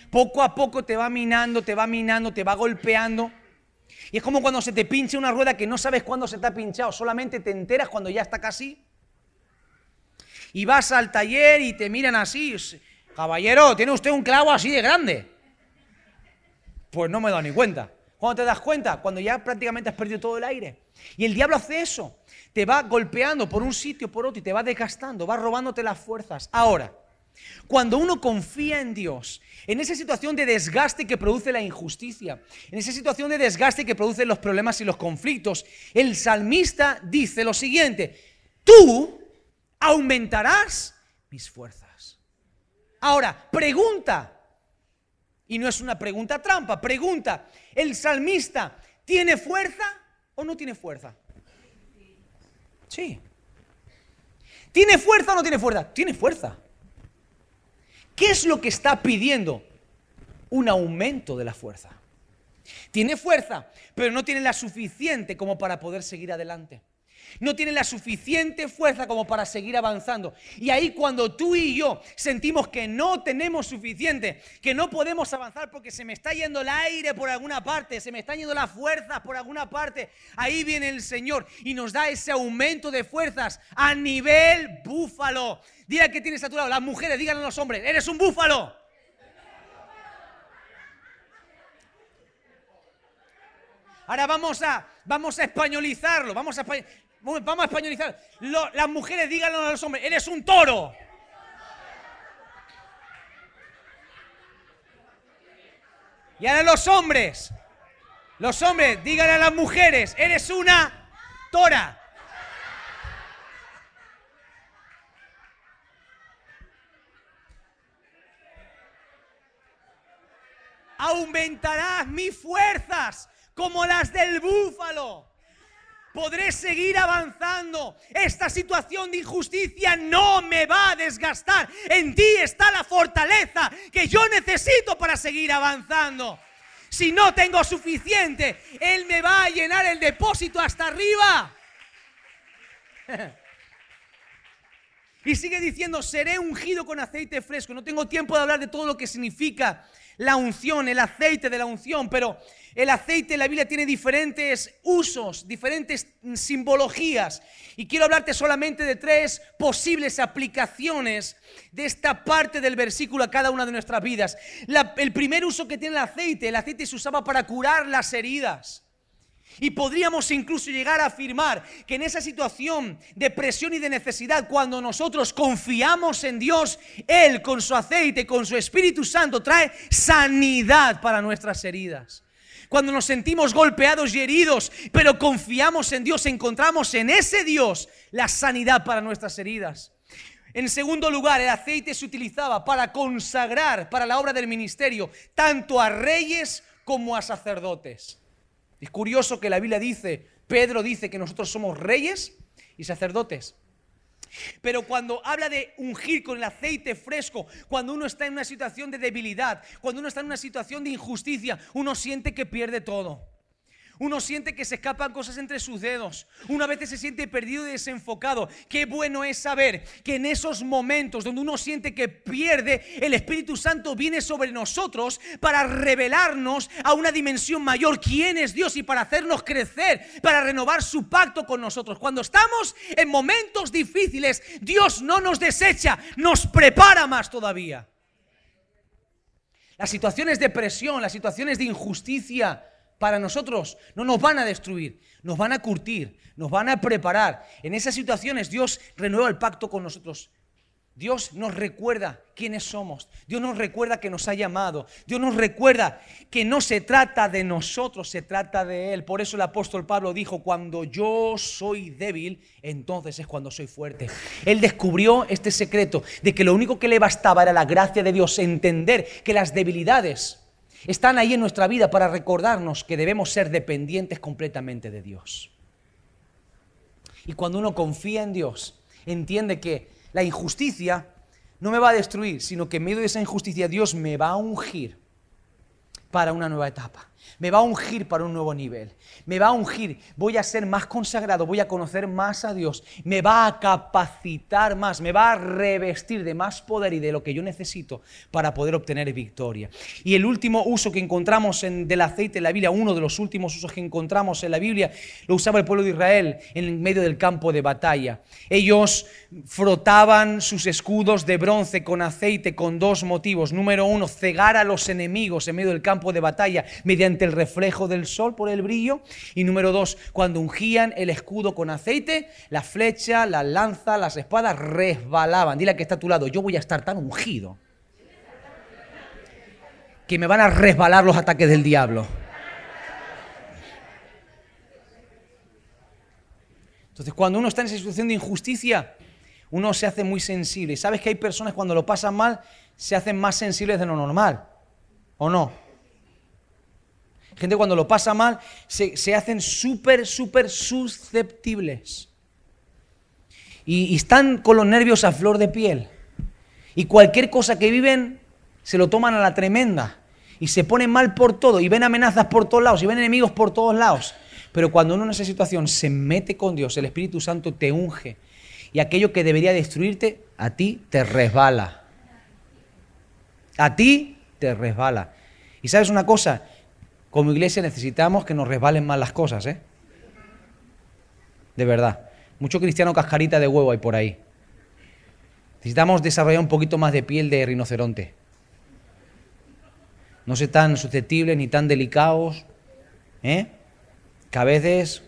Poco a poco te va minando, te va minando, te va golpeando. Y es como cuando se te pincha una rueda que no sabes cuándo se te ha pinchado, solamente te enteras cuando ya está casi. Y vas al taller y te miran así, caballero, tiene usted un clavo así de grande. Pues no me he ni cuenta. ¿Cuándo te das cuenta? Cuando ya prácticamente has perdido todo el aire. Y el diablo hace eso. Te va golpeando por un sitio, por otro, y te va desgastando, va robándote las fuerzas. Ahora, cuando uno confía en Dios, en esa situación de desgaste que produce la injusticia, en esa situación de desgaste que produce los problemas y los conflictos, el salmista dice lo siguiente, tú aumentarás mis fuerzas. Ahora, pregunta, y no es una pregunta trampa, pregunta, ¿el salmista tiene fuerza o no tiene fuerza? Sí. ¿Tiene fuerza o no tiene fuerza? Tiene fuerza. ¿Qué es lo que está pidiendo? Un aumento de la fuerza. Tiene fuerza, pero no tiene la suficiente como para poder seguir adelante. No tiene la suficiente fuerza como para seguir avanzando. Y ahí cuando tú y yo sentimos que no tenemos suficiente, que no podemos avanzar porque se me está yendo el aire por alguna parte, se me están yendo las fuerzas por alguna parte, ahí viene el Señor y nos da ese aumento de fuerzas a nivel búfalo. Diga que tienes a tu lado, las mujeres, díganle a los hombres, eres un búfalo. Ahora vamos a, vamos a españolizarlo, vamos a, vamos a españolizar. las mujeres díganlo a los hombres, eres un toro. Y ahora los hombres, los hombres, díganle a las mujeres, eres una tora. Aumentarás mis fuerzas como las del búfalo. Podré seguir avanzando. Esta situación de injusticia no me va a desgastar. En ti está la fortaleza que yo necesito para seguir avanzando. Si no tengo suficiente, Él me va a llenar el depósito hasta arriba. Y sigue diciendo, seré ungido con aceite fresco. No tengo tiempo de hablar de todo lo que significa la unción, el aceite de la unción, pero el aceite en la Biblia tiene diferentes usos, diferentes simbologías. Y quiero hablarte solamente de tres posibles aplicaciones de esta parte del versículo a cada una de nuestras vidas. el primer uso que tiene el aceite, el aceite se usaba para curar las heridas. Y podríamos incluso llegar a afirmar que en esa situación de presión y de necesidad, cuando nosotros confiamos en Dios, Él con su aceite, con su Espíritu Santo, trae sanidad para nuestras heridas. Cuando nos sentimos golpeados y heridos, pero confiamos en Dios, encontramos en ese Dios la sanidad para nuestras heridas. En segundo lugar, el aceite se utilizaba para consagrar para la obra del ministerio tanto a reyes como a sacerdotes. Es curioso que la Biblia dice, Pedro dice que nosotros somos reyes y sacerdotes. Pero cuando habla de ungir con el aceite fresco, cuando uno está en una situación de debilidad, cuando uno está en una situación de injusticia, uno siente que pierde todo. Uno siente que se escapan cosas entre sus dedos. Uno a veces se siente perdido y desenfocado. Qué bueno es saber que en esos momentos donde uno siente que pierde, el Espíritu Santo viene sobre nosotros para revelarnos a una dimensión mayor quién es Dios y para hacernos crecer, para renovar su pacto con nosotros. Cuando estamos en momentos difíciles, Dios no nos desecha, nos prepara más todavía. Las situaciones de presión, las situaciones de injusticia, para nosotros no nos van a destruir, nos van a curtir, nos van a preparar. En esas situaciones Dios renueva el pacto con nosotros. Dios nos recuerda quiénes somos. Dios nos recuerda que nos ha llamado. Dios nos recuerda que no se trata de nosotros, se trata de Él. Por eso el apóstol Pablo dijo, cuando yo soy débil, entonces es cuando soy fuerte. Él descubrió este secreto de que lo único que le bastaba era la gracia de Dios, entender que las debilidades están ahí en nuestra vida para recordarnos que debemos ser dependientes completamente de Dios. Y cuando uno confía en Dios, entiende que la injusticia no me va a destruir, sino que en medio de esa injusticia Dios me va a ungir para una nueva etapa me va a ungir para un nuevo nivel, me va a ungir, voy a ser más consagrado, voy a conocer más a Dios, me va a capacitar más, me va a revestir de más poder y de lo que yo necesito para poder obtener victoria. Y el último uso que encontramos en, del aceite en la Biblia, uno de los últimos usos que encontramos en la Biblia, lo usaba el pueblo de Israel en medio del campo de batalla. Ellos frotaban sus escudos de bronce con aceite con dos motivos. Número uno, cegar a los enemigos en medio del campo de batalla mediante el reflejo del sol por el brillo. Y número dos, cuando ungían el escudo con aceite, la flecha, la lanza, las espadas resbalaban. Dile que está a tu lado, yo voy a estar tan ungido que me van a resbalar los ataques del diablo. Entonces, cuando uno está en esa situación de injusticia, uno se hace muy sensible. Y sabes que hay personas cuando lo pasan mal, se hacen más sensibles de lo normal. ¿O no? Gente cuando lo pasa mal se, hacen súper, súper susceptibles. Y, están con los nervios a flor de piel. Y cualquier cosa que viven se lo toman a la tremenda. Y se ponen mal por todo. Y ven amenazas por todos lados. Y ven enemigos por todos lados. Pero cuando uno en esa situación se mete con Dios, el Espíritu Santo te unge y aquello que debería destruirte, a ti te resbala. A ti te resbala. Y sabes una cosa, como iglesia necesitamos que nos resbalen más las cosas, ¿eh? De verdad. Mucho cristiano cascarita de huevo hay por ahí. Necesitamos desarrollar un poquito más de piel de rinoceronte. No ser tan susceptibles ni tan delicados. ¿eh? Que a veces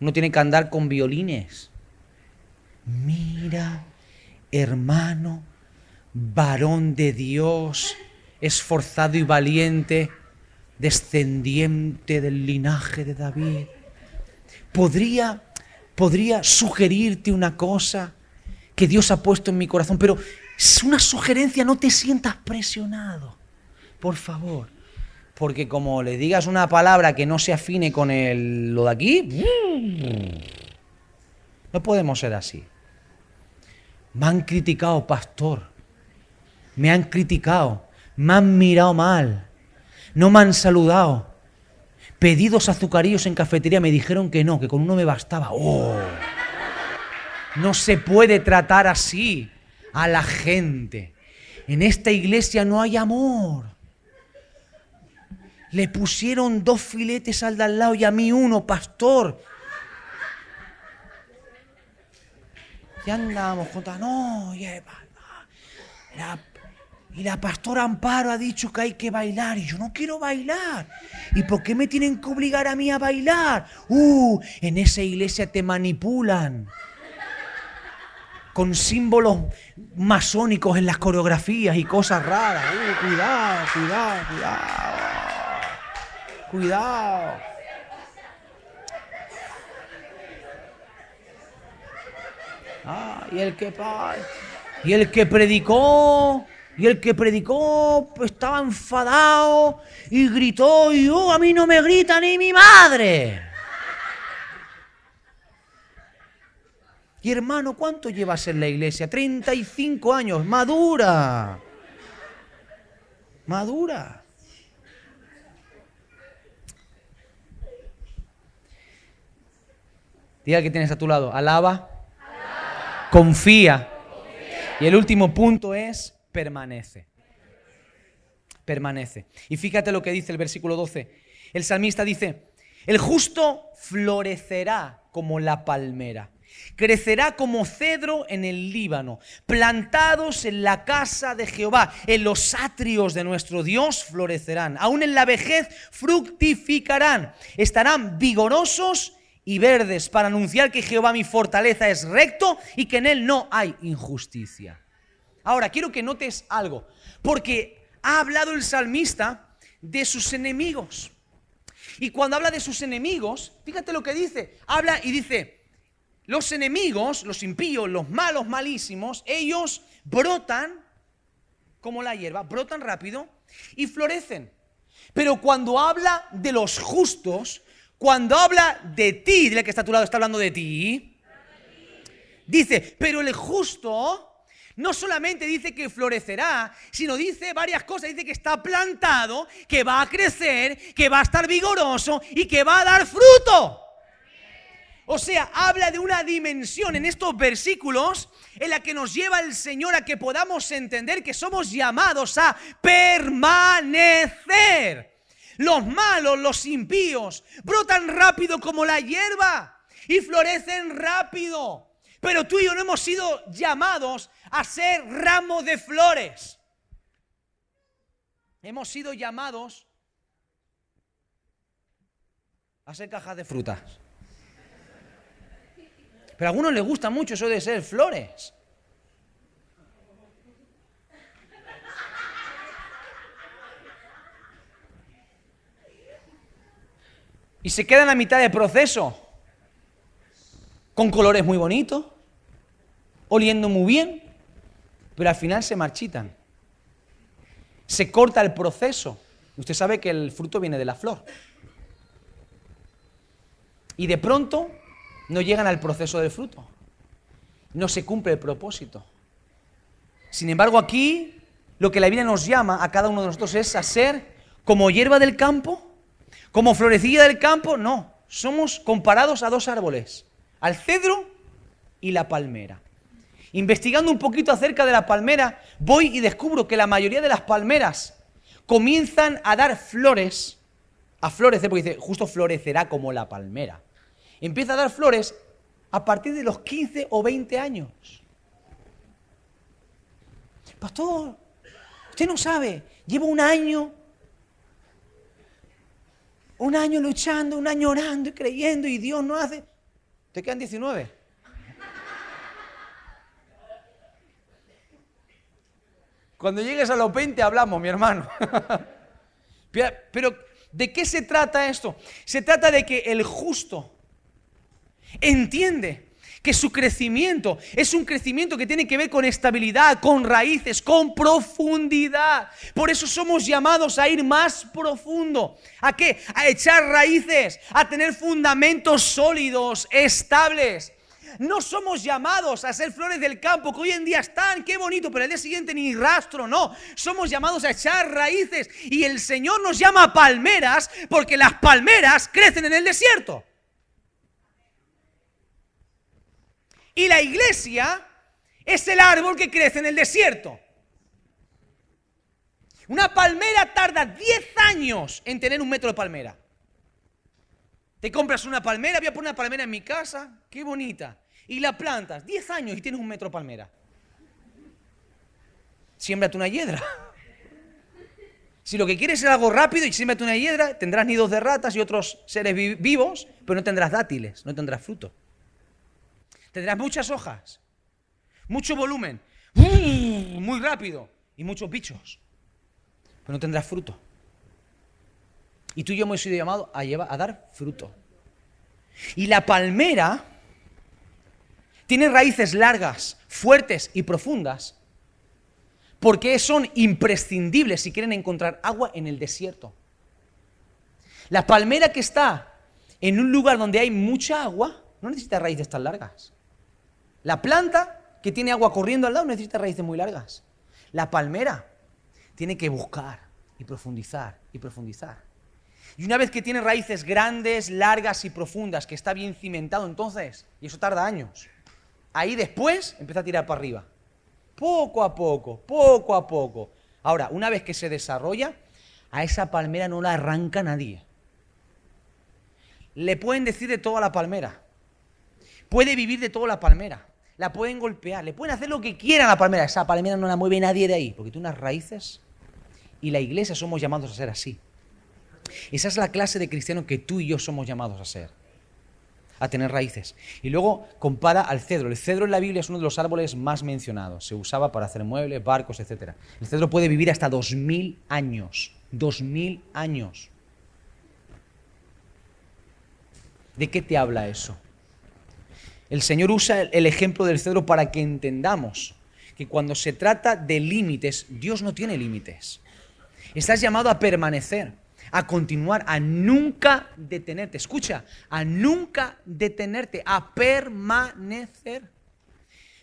uno tiene que andar con violines. Mira, hermano, varón de Dios, esforzado y valiente, descendiente del linaje de David. Podría, podría sugerirte una cosa que Dios ha puesto en mi corazón, pero es una sugerencia, no te sientas presionado, por favor. Porque como le digas una palabra que no se afine con el, lo de aquí, no podemos ser así. Me han criticado, pastor. Me han criticado. Me han mirado mal. No me han saludado. Pedidos azucarillos en cafetería me dijeron que no, que con uno me bastaba. ¡Oh! No se puede tratar así a la gente. En esta iglesia no hay amor. Le pusieron dos filetes al de al lado y a mí uno, pastor. Andábamos contando, no, la, y la pastora Amparo ha dicho que hay que bailar y yo no quiero bailar. ¿Y por qué me tienen que obligar a mí a bailar? Uh, en esa iglesia te manipulan con símbolos masónicos en las coreografías y cosas raras. Uh, cuidado, cuidado, cuidado. Cuidado. Ah, y el que y el que predicó y el que predicó pues, estaba enfadado y gritó y oh, a mí no me grita ni mi madre. Y hermano, ¿cuánto llevas en la iglesia? 35 años, madura. Madura. Diga que tienes a tu lado, alaba, Confía. Y el último punto es permanece. Permanece. Y fíjate lo que dice el versículo 12. El salmista dice, el justo florecerá como la palmera crecerá como cedro en el Líbano, plantados en la casa de Jehová, en los atrios de nuestro Dios florecerán, aún en la vejez fructificarán, estarán vigorosos y verdes para anunciar que Jehová mi fortaleza es recto y que en él no hay injusticia. Ahora, quiero que notes algo, porque ha hablado el salmista de sus enemigos. Y cuando habla de sus enemigos, fíjate lo que dice, habla y dice, los enemigos, los impíos, los malos, malísimos, ellos brotan como la hierba, brotan rápido y florecen. Pero cuando habla de los justos, cuando habla de ti, dile que está a tu lado, está hablando de ti, dice, pero el justo no solamente dice que florecerá, sino dice varias cosas. Dice que está plantado, que va a crecer, que va a estar vigoroso y que va a dar fruto. O sea, habla de una dimensión en estos versículos en la que nos lleva el Señor a que podamos entender que somos llamados a permanecer. Los malos, los impíos, brotan rápido como la hierba y florecen rápido. Pero tú y yo no hemos sido llamados a ser ramos de flores. Hemos sido llamados a ser cajas de frutas. Pero a algunos les gusta mucho eso de ser flores. Y se quedan a mitad de proceso, con colores muy bonitos, oliendo muy bien, pero al final se marchitan. Se corta el proceso. Usted sabe que el fruto viene de la flor. Y de pronto no llegan al proceso del fruto. No se cumple el propósito. Sin embargo, aquí lo que la Biblia nos llama a cada uno de nosotros es a ser como hierba del campo, como florecilla del campo, no. somos comparados a dos árboles, al cedro y la palmera. Investigando un poquito acerca de la palmera, voy y descubro que la mayoría de las palmeras comienzan a dar flores, a florecer, porque dice, justo florecerá como la palmera. Empieza a dar flores a partir de los 15 o 20 años. Pastor, usted no sabe, llevo un año, un año luchando, un año orando y creyendo y Dios no hace. Te quedan 19. Cuando llegues a los 20 hablamos, mi hermano. Pero, ¿de qué se trata esto? Se trata de que el justo entiende que su crecimiento es un crecimiento que tiene que ver con estabilidad, con raíces, con profundidad. Por eso somos llamados a ir más profundo. ¿A qué? A echar raíces, a tener fundamentos sólidos, estables. No somos llamados a ser flores del campo que hoy en día están, qué bonito, pero el día siguiente ni rastro, no. Somos llamados a echar raíces y el Señor nos llama palmeras porque las palmeras crecen en el desierto. Y la iglesia es el árbol que crece en el desierto. Una palmera tarda 10 años en tener un metro de palmera. Te compras una palmera, voy a poner una palmera en mi casa, qué bonita. Y la plantas, 10 años y tienes un metro de palmera. Siémbrate una hiedra. Si lo que quieres es algo rápido y siémbrate una hiedra, tendrás nidos de ratas y otros seres vivos, pero no tendrás dátiles, no tendrás fruto. Tendrás muchas hojas, mucho volumen, muy rápido y muchos bichos, pero no tendrás fruto. Y tú y yo hemos sido llamados a, llevar, a dar fruto. Y la palmera tiene raíces largas, fuertes y profundas, porque son imprescindibles si quieren encontrar agua en el desierto. La palmera que está en un lugar donde hay mucha agua no necesita raíces tan largas. La planta que tiene agua corriendo al lado necesita raíces muy largas. La palmera tiene que buscar y profundizar y profundizar. Y una vez que tiene raíces grandes, largas y profundas, que está bien cimentado entonces, y eso tarda años, ahí después empieza a tirar para arriba. Poco a poco, poco a poco. Ahora, una vez que se desarrolla, a esa palmera no la arranca nadie. Le pueden decir de toda la palmera. Puede vivir de toda la palmera. La pueden golpear, le pueden hacer lo que quieran a la palmera. Esa palmera no la mueve nadie de ahí, porque tiene unas raíces. Y la iglesia somos llamados a ser así. Esa es la clase de cristiano que tú y yo somos llamados a ser, a tener raíces. Y luego compara al cedro. El cedro en la Biblia es uno de los árboles más mencionados. Se usaba para hacer muebles, barcos, etc. El cedro puede vivir hasta 2000 años. 2000 años. ¿De qué te habla eso? El Señor usa el ejemplo del cedro para que entendamos que cuando se trata de límites, Dios no tiene límites. Estás llamado a permanecer a continuar, a nunca detenerte. Escucha, a nunca detenerte, a permanecer.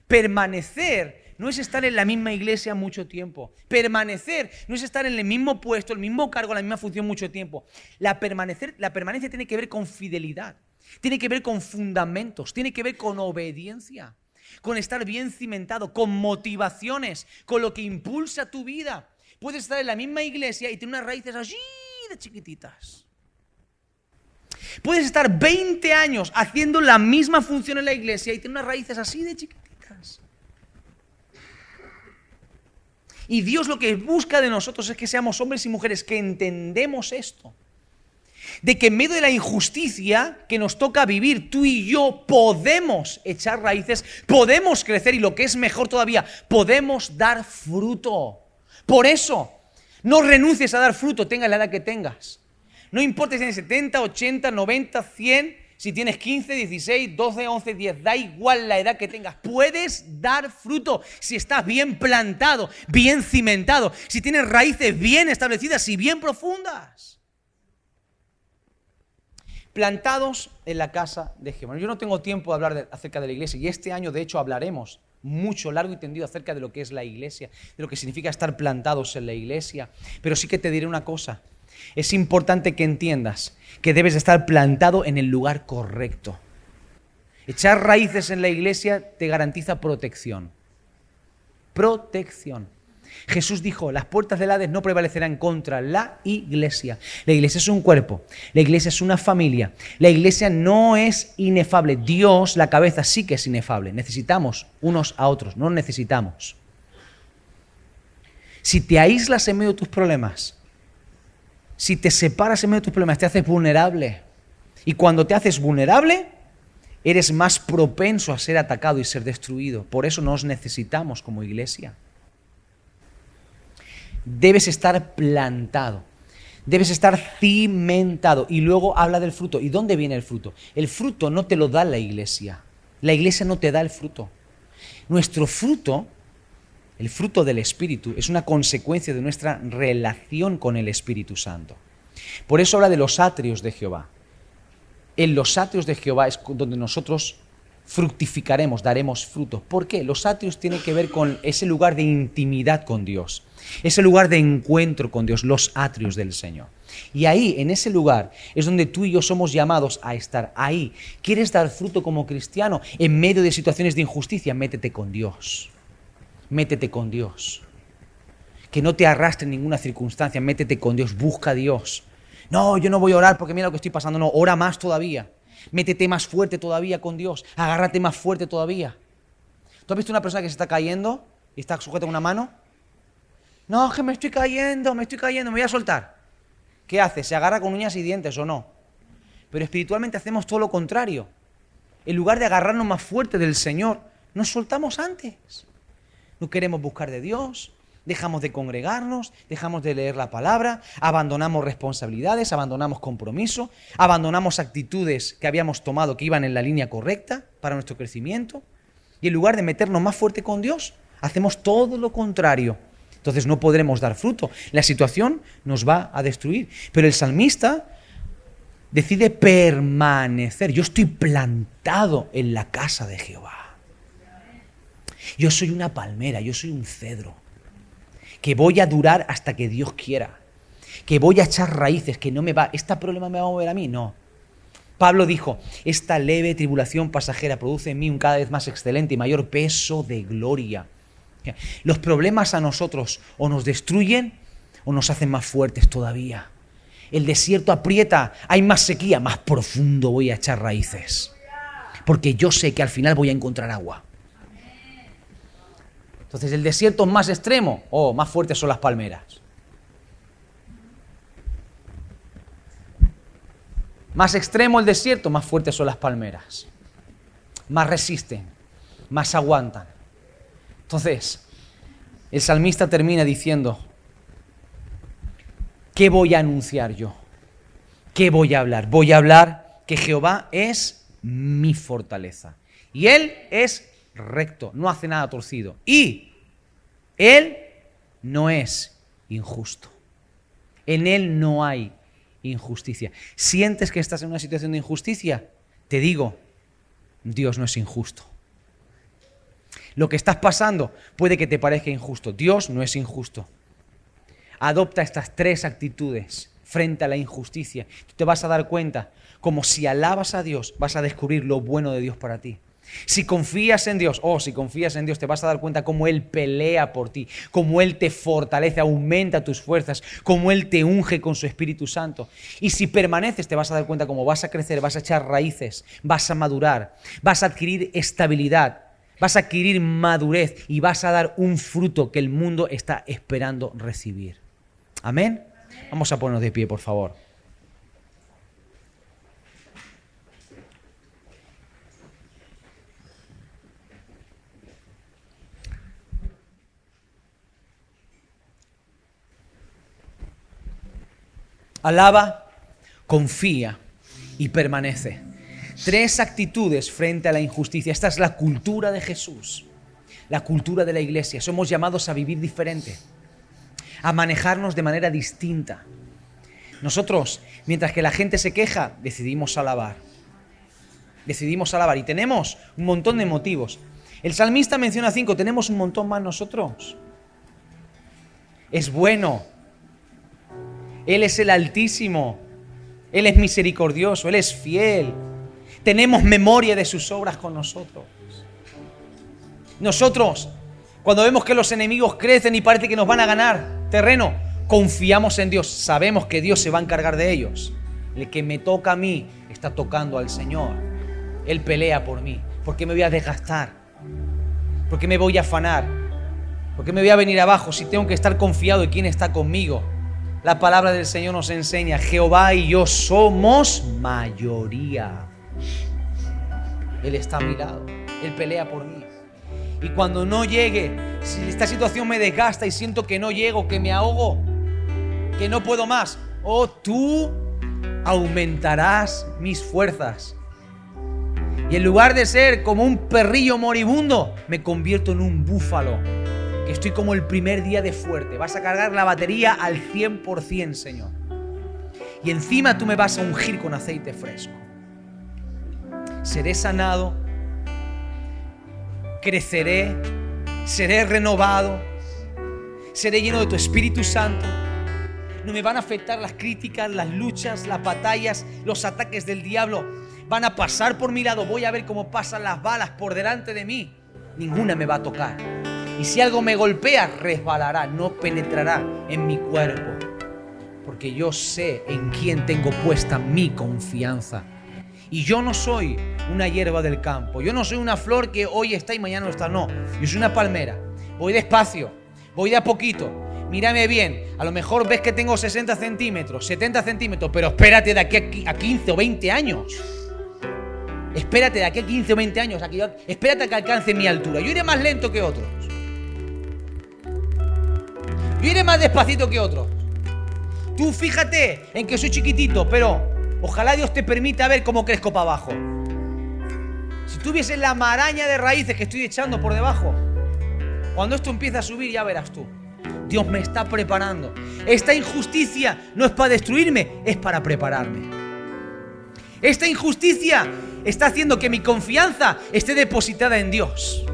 Permanecer no es estar en la misma iglesia mucho tiempo. Permanecer no es estar en el mismo puesto, el mismo cargo, la misma función mucho tiempo. La, permanecer, la permanencia tiene que ver con fidelidad, tiene que ver con fundamentos, tiene que ver con obediencia, con estar bien cimentado, con motivaciones, con lo que impulsa tu vida. Puedes estar en la misma iglesia y tener unas raíces allí de chiquititas. Puedes estar 20 años haciendo la misma función en la iglesia y tener unas raíces así de chiquititas. Y Dios lo que busca de nosotros es que seamos hombres y mujeres que entendemos esto. De que en medio de la injusticia que nos toca vivir, tú y yo podemos echar raíces, podemos crecer y lo que es mejor todavía, podemos dar fruto. Por eso, no renuncies a dar fruto, tenga la edad que tengas. No importa si tienes 70, 80, 90, 100, si tienes 15, 16, 12, 11, 10, da igual la edad que tengas. Puedes dar fruto si estás bien plantado, bien cimentado, si tienes raíces bien establecidas y bien profundas. Plantados en la casa de Jehová. Yo no tengo tiempo de hablar acerca de la iglesia y este año de hecho hablaremos mucho, largo y tendido acerca de lo que es la iglesia, de lo que significa estar plantados en la iglesia. Pero sí que te diré una cosa, es importante que entiendas que debes estar plantado en el lugar correcto. Echar raíces en la iglesia te garantiza protección. Protección. Jesús dijo, las puertas del Hades no prevalecerán contra la iglesia. La iglesia es un cuerpo, la iglesia es una familia, la iglesia no es inefable. Dios, la cabeza, sí que es inefable. Necesitamos unos a otros, no necesitamos. Si te aíslas en medio de tus problemas, si te separas en medio de tus problemas, te haces vulnerable. Y cuando te haces vulnerable, eres más propenso a ser atacado y ser destruido. Por eso nos necesitamos como iglesia. Debes estar plantado. Debes estar cimentado. Y luego habla del fruto. ¿Y dónde viene el fruto? El fruto no te lo da la iglesia. La iglesia no te da el fruto. Nuestro fruto el fruto del Espíritu es una consecuencia de nuestra relación con el Espíritu Santo. Por eso habla de los atrios de Jehová. En los atrios de Jehová es donde nosotros fructificaremos, daremos fruto. ¿Por qué? Los atrios tienen que ver con ese lugar de intimidad con Dios, ese lugar de encuentro con Dios, los atrios del Señor. Y ahí, en ese lugar, es donde tú y yo somos llamados a estar. Ahí. ¿Quieres dar fruto como cristiano en medio de situaciones de injusticia? Métete con Dios métete con Dios. Que no te arrastre ninguna circunstancia, métete con Dios, busca a Dios. No, yo no voy a orar porque mira lo que estoy pasando, no, ora más todavía. Métete más fuerte todavía con Dios, agárrate más fuerte todavía. ¿Tú has visto una persona que se está cayendo y está sujeta con una mano? No, que me estoy cayendo, me estoy cayendo, me voy a soltar. ¿Qué hace? ¿Se agarra con uñas y dientes o no? Pero espiritualmente hacemos todo lo contrario. En lugar de agarrarnos más fuerte del Señor, nos soltamos antes no queremos buscar de Dios, dejamos de congregarnos, dejamos de leer la palabra, abandonamos responsabilidades, abandonamos compromiso, abandonamos actitudes que habíamos tomado que iban en la línea correcta para nuestro crecimiento. Y en lugar de meternos más fuerte con Dios, hacemos todo lo contrario. Entonces no podremos dar fruto. La situación nos va a destruir. Pero el salmista decide permanecer. Yo estoy plantado en la casa de Jehová. Yo soy una palmera, yo soy un cedro, que voy a durar hasta que Dios quiera, que voy a echar raíces, que no me va, ¿este problema me va a mover a mí? No. Pablo dijo, esta leve tribulación pasajera produce en mí un cada vez más excelente y mayor peso de gloria. Los problemas a nosotros o nos destruyen o nos hacen más fuertes todavía. El desierto aprieta, hay más sequía, más profundo voy a echar raíces. Porque yo sé que al final voy a encontrar agua. Entonces el desierto más extremo, oh, más fuertes son las palmeras. Más extremo el desierto, más fuertes son las palmeras. Más resisten, más aguantan. Entonces, el salmista termina diciendo, ¿qué voy a anunciar yo? ¿Qué voy a hablar? Voy a hablar que Jehová es mi fortaleza. Y Él es recto, no hace nada torcido. Y Él no es injusto. En Él no hay injusticia. ¿Sientes que estás en una situación de injusticia? Te digo, Dios no es injusto. Lo que estás pasando puede que te parezca injusto. Dios no es injusto. Adopta estas tres actitudes frente a la injusticia. Tú te vas a dar cuenta, como si alabas a Dios, vas a descubrir lo bueno de Dios para ti. Si confías en Dios, oh, si confías en Dios, te vas a dar cuenta cómo Él pelea por ti, cómo Él te fortalece, aumenta tus fuerzas, cómo Él te unge con su Espíritu Santo. Y si permaneces, te vas a dar cuenta cómo vas a crecer, vas a echar raíces, vas a madurar, vas a adquirir estabilidad, vas a adquirir madurez y vas a dar un fruto que el mundo está esperando recibir. Amén. Vamos a ponernos de pie, por favor. alaba, confía y permanece. Tres actitudes frente a la injusticia. Esta es la cultura de Jesús, la cultura de la iglesia. Somos llamados a vivir diferente, a manejarnos de manera distinta. Nosotros, mientras que la gente se queja, decidimos alabar. Decidimos alabar y tenemos un montón de motivos. El salmista menciona cinco, tenemos un montón más nosotros. Es bueno Él es el Altísimo. Él es misericordioso, Él es fiel. Tenemos memoria de sus obras con nosotros. Nosotros, cuando vemos que los enemigos crecen y parece que nos van a ganar terreno, confiamos en Dios. Sabemos que Dios se va a encargar de ellos. El que me toca a mí está tocando al Señor. Él pelea por mí. ¿Por qué me voy a desgastar? ¿Por qué me voy a afanar? ¿Por qué me voy a venir abajo si tengo que estar confiado en quién está conmigo? La palabra del Señor nos enseña, Jehová y yo somos mayoría. Él está a mi lado, Él pelea por mí. Y cuando no llegue, si esta situación me desgasta y siento que no llego, que me ahogo, que no puedo más, oh tú aumentarás mis fuerzas. Y en lugar de ser como un perrillo moribundo, me convierto en un búfalo. Que estoy como el primer día de fuerte. Vas a cargar la batería al 100%, Señor. Y encima tú me vas a ungir con aceite fresco. Seré sanado, creceré, seré renovado, seré lleno de tu Espíritu Santo no me van a afectar las críticas, las luchas, las batallas, los ataques del diablo. Van a pasar por mi lado, voy a ver cómo pasan las balas por delante de mí. Ninguna me va a tocar. Y si algo me golpea, resbalará, no penetrará en mi cuerpo. Porque yo sé en quién tengo puesta mi confianza. Y yo no soy una hierba del campo. Yo no soy una flor que hoy está y mañana no está. No, yo soy una palmera. Voy despacio, voy de a poquito mírame bien, a lo mejor ves que tengo 60 centímetros, 70 centímetros, pero espérate de aquí a 15 o 20 años. Espérate de aquí a 15 o 20 años, espérate a que alcance mi altura. Yo iré más lento que otros. Yo iré más despacito que otros. Tú fíjate en que soy chiquitito, pero ojalá Dios te permita ver cómo crezco para abajo. Si tú vieses la maraña de raíces que estoy echando por debajo, cuando esto empieza a subir ya verás tú. Dios me está preparando. Esta injusticia no es para destruirme, es para prepararme. Esta injusticia está haciendo que mi confianza esté depositada en Dios.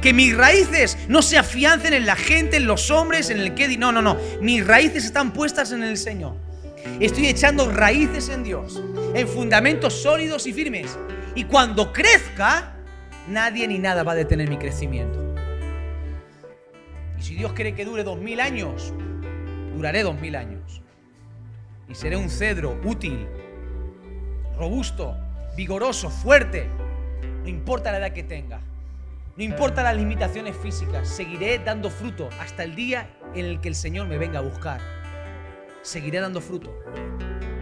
Que mis raíces no se afiancen en la gente, en los hombres, en el que... No, no, no. Mis raíces están puestas en el Señor. Estoy echando raíces en Dios, en fundamentos sólidos y firmes. Y cuando crezca, nadie ni nada va a detener mi crecimiento. Y si Dios quiere que dure dos mil años, duraré dos mil años. Y seré un cedro útil, robusto, vigoroso, fuerte. No importa la edad que tenga. No importa las limitaciones físicas. Seguiré dando fruto hasta el día en el que el Señor me venga a buscar. Seguiré dando fruto.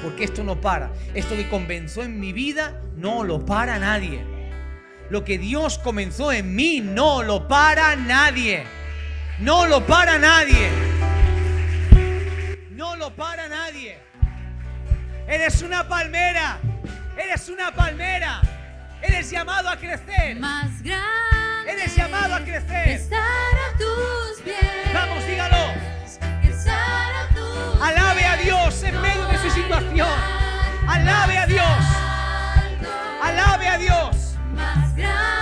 Porque esto no para. Esto que comenzó en mi vida no lo para nadie. Lo que Dios comenzó en mí no lo para nadie. No lo para nadie. No lo para nadie. Eres una palmera. Eres una palmera. Eres llamado a crecer. Más grande. Eres llamado a crecer. Estar a tus pies. Vamos, dígalo. A Alabe a Dios en medio de su situación. Alabe a Dios. Alabe a Dios. Más grande.